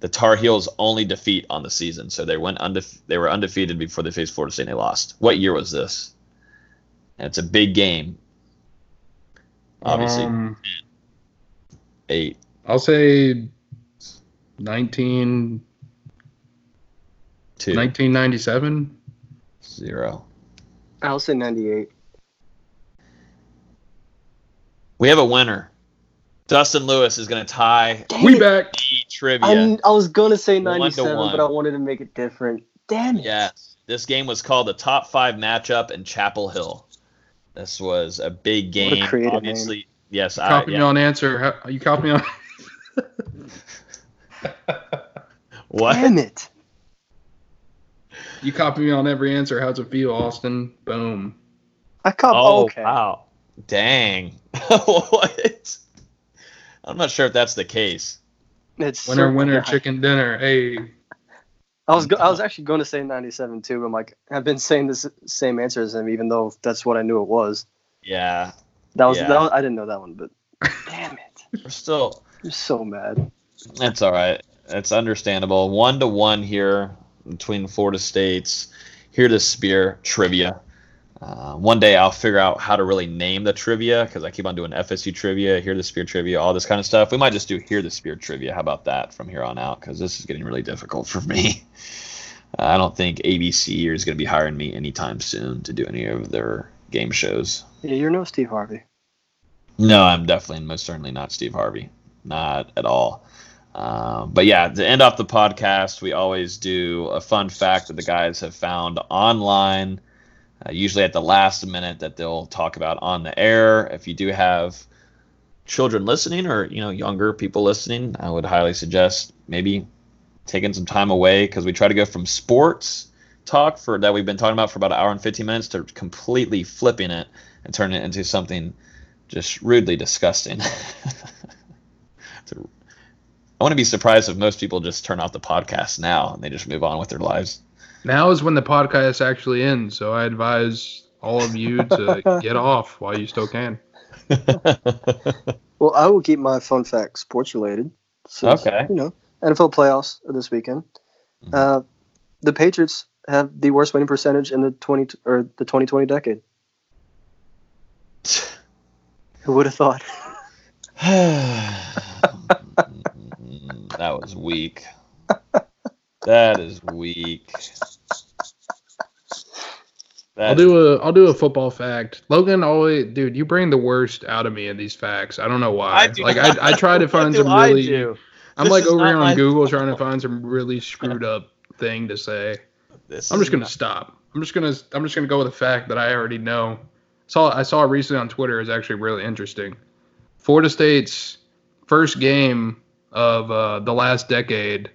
Speaker 9: The Tar Heels' only defeat on the season, so they went undefe- They were undefeated before they faced Florida State. and They lost. What year was this? And it's a big game. Obviously,
Speaker 10: Um,
Speaker 9: eight.
Speaker 10: I'll say 19,
Speaker 9: Two,
Speaker 10: 1997.
Speaker 9: zero.
Speaker 11: I'll say 98.
Speaker 9: We have a winner. Dustin Lewis is going to tie
Speaker 11: Dang
Speaker 10: We
Speaker 11: it.
Speaker 10: back.
Speaker 9: the trivia.
Speaker 11: I, I was going to say
Speaker 9: One to
Speaker 11: 97,
Speaker 9: one.
Speaker 11: but I wanted to make it different. Damn it.
Speaker 9: Yes. This game was called the top five matchup in Chapel Hill. This was a big
Speaker 11: What a
Speaker 9: game.
Speaker 11: creative
Speaker 9: Obviously, yes, I,
Speaker 10: Copy me
Speaker 9: yeah.
Speaker 10: on answer. How, you copy me on.
Speaker 9: What?
Speaker 11: Damn it.
Speaker 10: You copy me on every answer. How's it feel, Austin? Boom.
Speaker 11: I caught.
Speaker 9: Oh,
Speaker 11: okay.
Speaker 9: wow. Dang. what? I'm not sure if that's the case.
Speaker 11: It's
Speaker 10: Winner,
Speaker 11: certainly
Speaker 10: winner,
Speaker 11: not.
Speaker 10: chicken dinner. Hey,
Speaker 11: I was go- I was actually going to say 97 too. But I'm like I've been saying the same answer as him, even though that's what I knew it was.
Speaker 9: Yeah.
Speaker 11: That was,
Speaker 9: Yeah.
Speaker 11: that was I didn't know that one, but damn it,
Speaker 9: We're still.
Speaker 11: I'm so mad.
Speaker 9: That's all right. It's understandable. One to one here between Florida States. Hear the Spear trivia. Uh, one day I'll figure out how to really name the trivia because I keep on doing FSU trivia, Hear the Spear trivia, all this kind of stuff. We might just do Hear the Spear trivia. How about that from here on out? Because this is getting really difficult for me. I don't think ABC is going to be hiring me anytime soon to do any of their game shows.
Speaker 11: Yeah, you're no Steve Harvey.
Speaker 9: No, I'm definitely and most certainly not Steve Harvey. Not at all. Um, but yeah, to end off the podcast, we always do a fun fact that the guys have found online, uh, usually at the last minute that they'll talk about on the air. If you do have children listening or you know younger people listening, I would highly suggest maybe taking some time away because we try to go from sports talk for that we've been talking about for about an hour and 15 minutes to completely flipping it and turning it into something just rudely disgusting. I want to be surprised if most people just turn off the podcast now and they just move on with their lives.
Speaker 10: Now is when the podcast actually ends, so I advise all of you to get off while you still can.
Speaker 11: well, I will keep my fun fact sports related.
Speaker 9: Since, okay.
Speaker 11: You know, NFL playoffs this weekend. Mm-hmm. Uh, the Patriots have the worst winning percentage in the twenty or the twenty twenty decade. Who would have thought?
Speaker 9: that was weak. That is weak.
Speaker 10: That I'll do a I'll do a football fact. Logan always dude, you bring the worst out of me in these facts. I don't know why. I do like I, I try to find some really I'm like over here on my... Google trying to find some really screwed up thing to say. This I'm just gonna not... stop. I'm just gonna I'm just gonna go with a fact that I already know. Saw I saw recently on Twitter is actually really interesting. Florida State's first game of uh, the last decade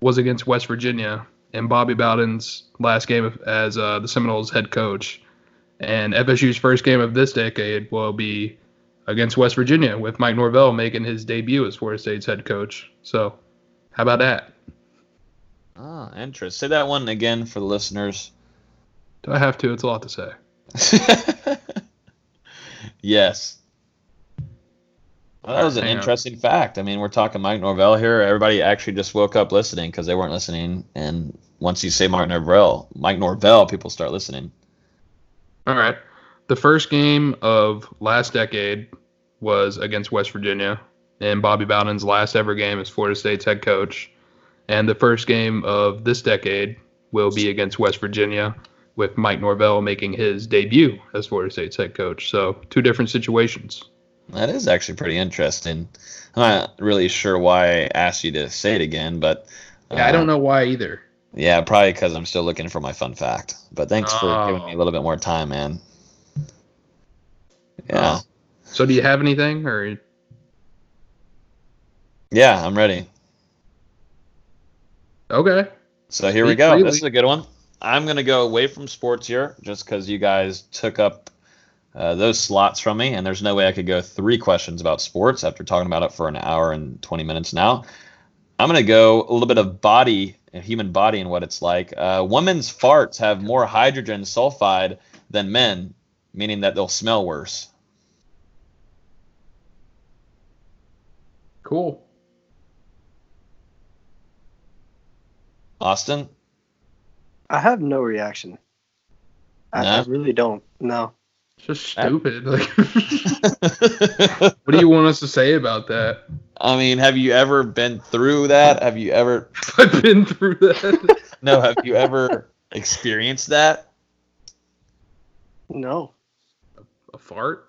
Speaker 10: was against West Virginia and Bobby Bowden's last game as uh, the Seminoles head coach. And FSU's first game of this decade will be against West Virginia with Mike Norvell making his debut as Florida State's head coach. So, how about that?
Speaker 9: Ah, interesting. Say that one again for the listeners.
Speaker 10: Do I have to? It's a lot to say.
Speaker 9: yes. Well, that was an interesting fact. I mean, we're talking Mike Norvell here. Everybody actually just woke up listening because they weren't listening. And once you say Mike Norvell, Mike Norvell, people start listening.
Speaker 10: All right. The first game of last decade was against West Virginia, and Bobby Bowden's last ever game as Florida State's head coach. And the first game of this decade will be against West Virginia, with Mike Norvell making his debut as Florida State's head coach. So, two different situations.
Speaker 9: That is actually pretty interesting. I'm not really sure why I asked you to say it again, but
Speaker 10: uh, yeah, I don't uh, know why either.
Speaker 9: Yeah, probably because I'm still looking for my fun fact. But thanks oh. for giving me a little bit more time, man. Yeah.
Speaker 10: Oh. So, do you have anything, or?
Speaker 9: Yeah, I'm ready.
Speaker 10: Okay.
Speaker 9: So here Speak we go. Freely. This is a good one. I'm gonna go away from sports here, just because you guys took up uh, those slots from me, and there's no way I could go three questions about sports after talking about it for an hour and 20 minutes now. I'm going to go a little bit of body, human body, and what it's like. Uh, women's farts have more hydrogen sulfide than men, meaning that they'll smell worse.
Speaker 10: Cool.
Speaker 9: Austin?
Speaker 11: I have no reaction. I, no? I really don't. No.
Speaker 10: Just stupid. Like, what do you want us to say about that?
Speaker 9: I mean, have you ever been through that? Have you ever?
Speaker 10: I've been through that.
Speaker 9: no, have you ever experienced that?
Speaker 11: No.
Speaker 10: A, a fart?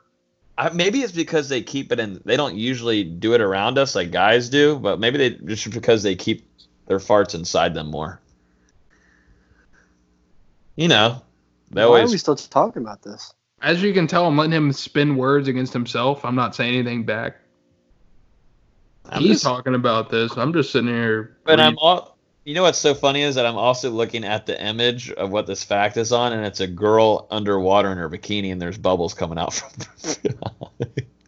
Speaker 9: I, maybe it's because they keep it in. They don't usually do it around us like guys do, but maybe they just because they keep their farts inside them more. You know,
Speaker 11: they Why always, are we still talking about this?
Speaker 10: As you can tell, I'm letting him spin words against himself. I'm not saying anything back. I'm He's just, talking about this. I'm just sitting here.
Speaker 9: But reading. I'm all. You know what's so funny is that I'm also looking at the image of what this fact is on, and it's a girl underwater in her bikini, and there's bubbles coming out from.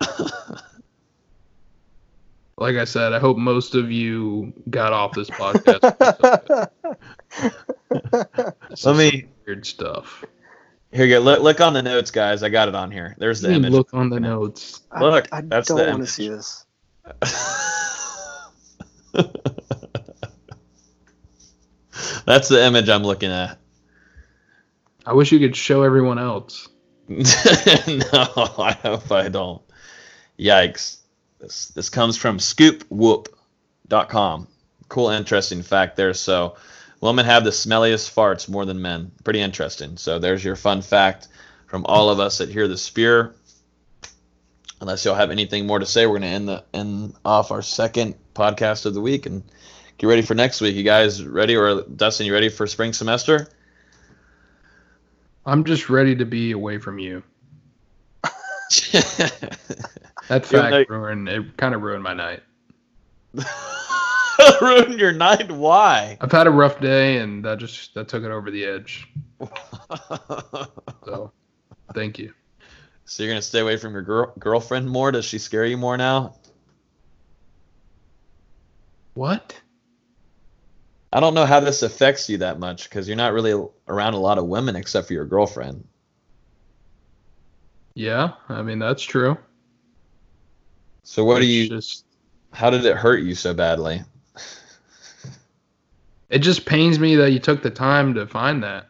Speaker 10: like I said, I hope most of you got off this podcast.
Speaker 9: Let me
Speaker 10: weird stuff.
Speaker 9: Here you go. Look, look on the notes, guys. I got it on here. There's the image.
Speaker 10: Look on the notes.
Speaker 9: Look,
Speaker 11: I,
Speaker 9: I that's
Speaker 11: don't want to see this.
Speaker 9: that's the image I'm looking at.
Speaker 10: I wish you could show everyone else.
Speaker 9: no, I hope I don't. Yikes. This this comes from scoopwhoop.com. Cool, interesting fact there. So Women have the smelliest farts more than men. Pretty interesting. So there's your fun fact from all of us at Hear the Spear. unless y'all have anything more to say, we're gonna end the end off our second podcast of the week and get ready for next week. You guys ready? Or Dustin, you ready for spring semester?
Speaker 10: I'm just ready to be away from you. that fact
Speaker 9: like-
Speaker 10: ruined it kind of ruined my night.
Speaker 9: ruined your night? Why?
Speaker 10: I've had a rough day and that just that took it over the edge. So thank you.
Speaker 9: So you're gonna stay away from your girl- girlfriend more? Does she scare you more now?
Speaker 10: What?
Speaker 9: I don't know how this affects you that much because you're not really around a lot of women except for your girlfriend.
Speaker 10: Yeah, I mean that's true.
Speaker 9: So what do you?
Speaker 10: just
Speaker 9: How did it hurt you so badly?
Speaker 10: it just pains me that you took the time to find that.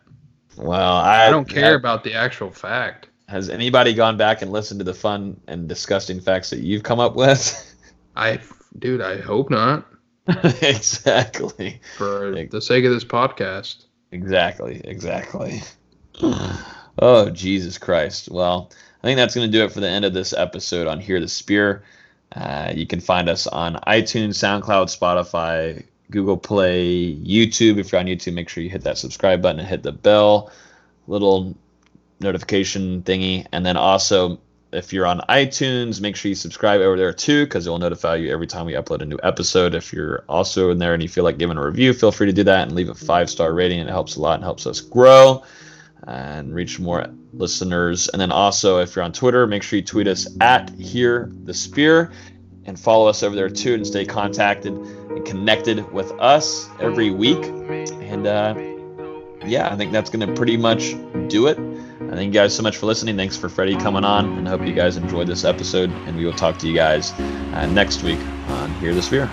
Speaker 9: Well, I,
Speaker 10: I don't care about the actual fact.
Speaker 9: Has anybody gone back and listened to the fun and disgusting facts that you've come up with?
Speaker 10: I dude, I hope not.
Speaker 9: exactly.
Speaker 10: For the sake of this podcast.
Speaker 9: Exactly. Exactly. oh, Jesus Christ. Well, I think that's going to do it for the end of this episode on Hear the Spear. Uh, you can find us on iTunes, SoundCloud, Spotify, Google Play, YouTube. If you're on YouTube, make sure you hit that subscribe button and hit the bell little notification thingy. And then also, if you're on iTunes, make sure you subscribe over there too, because it will notify you every time we upload a new episode. If you're also in there and you feel like giving a review, feel free to do that and leave a five star rating. It helps a lot and helps us grow and reach more listeners. And then also, if you're on Twitter, make sure you tweet us at Hear the Spear and follow us over there too and stay contacted and connected with us every week. And uh, yeah, I think that's going to pretty much do it. I thank you guys so much for listening. Thanks for Freddie coming on, and I hope you guys enjoyed this episode. And we will talk to you guys uh, next week on Hear the Spear.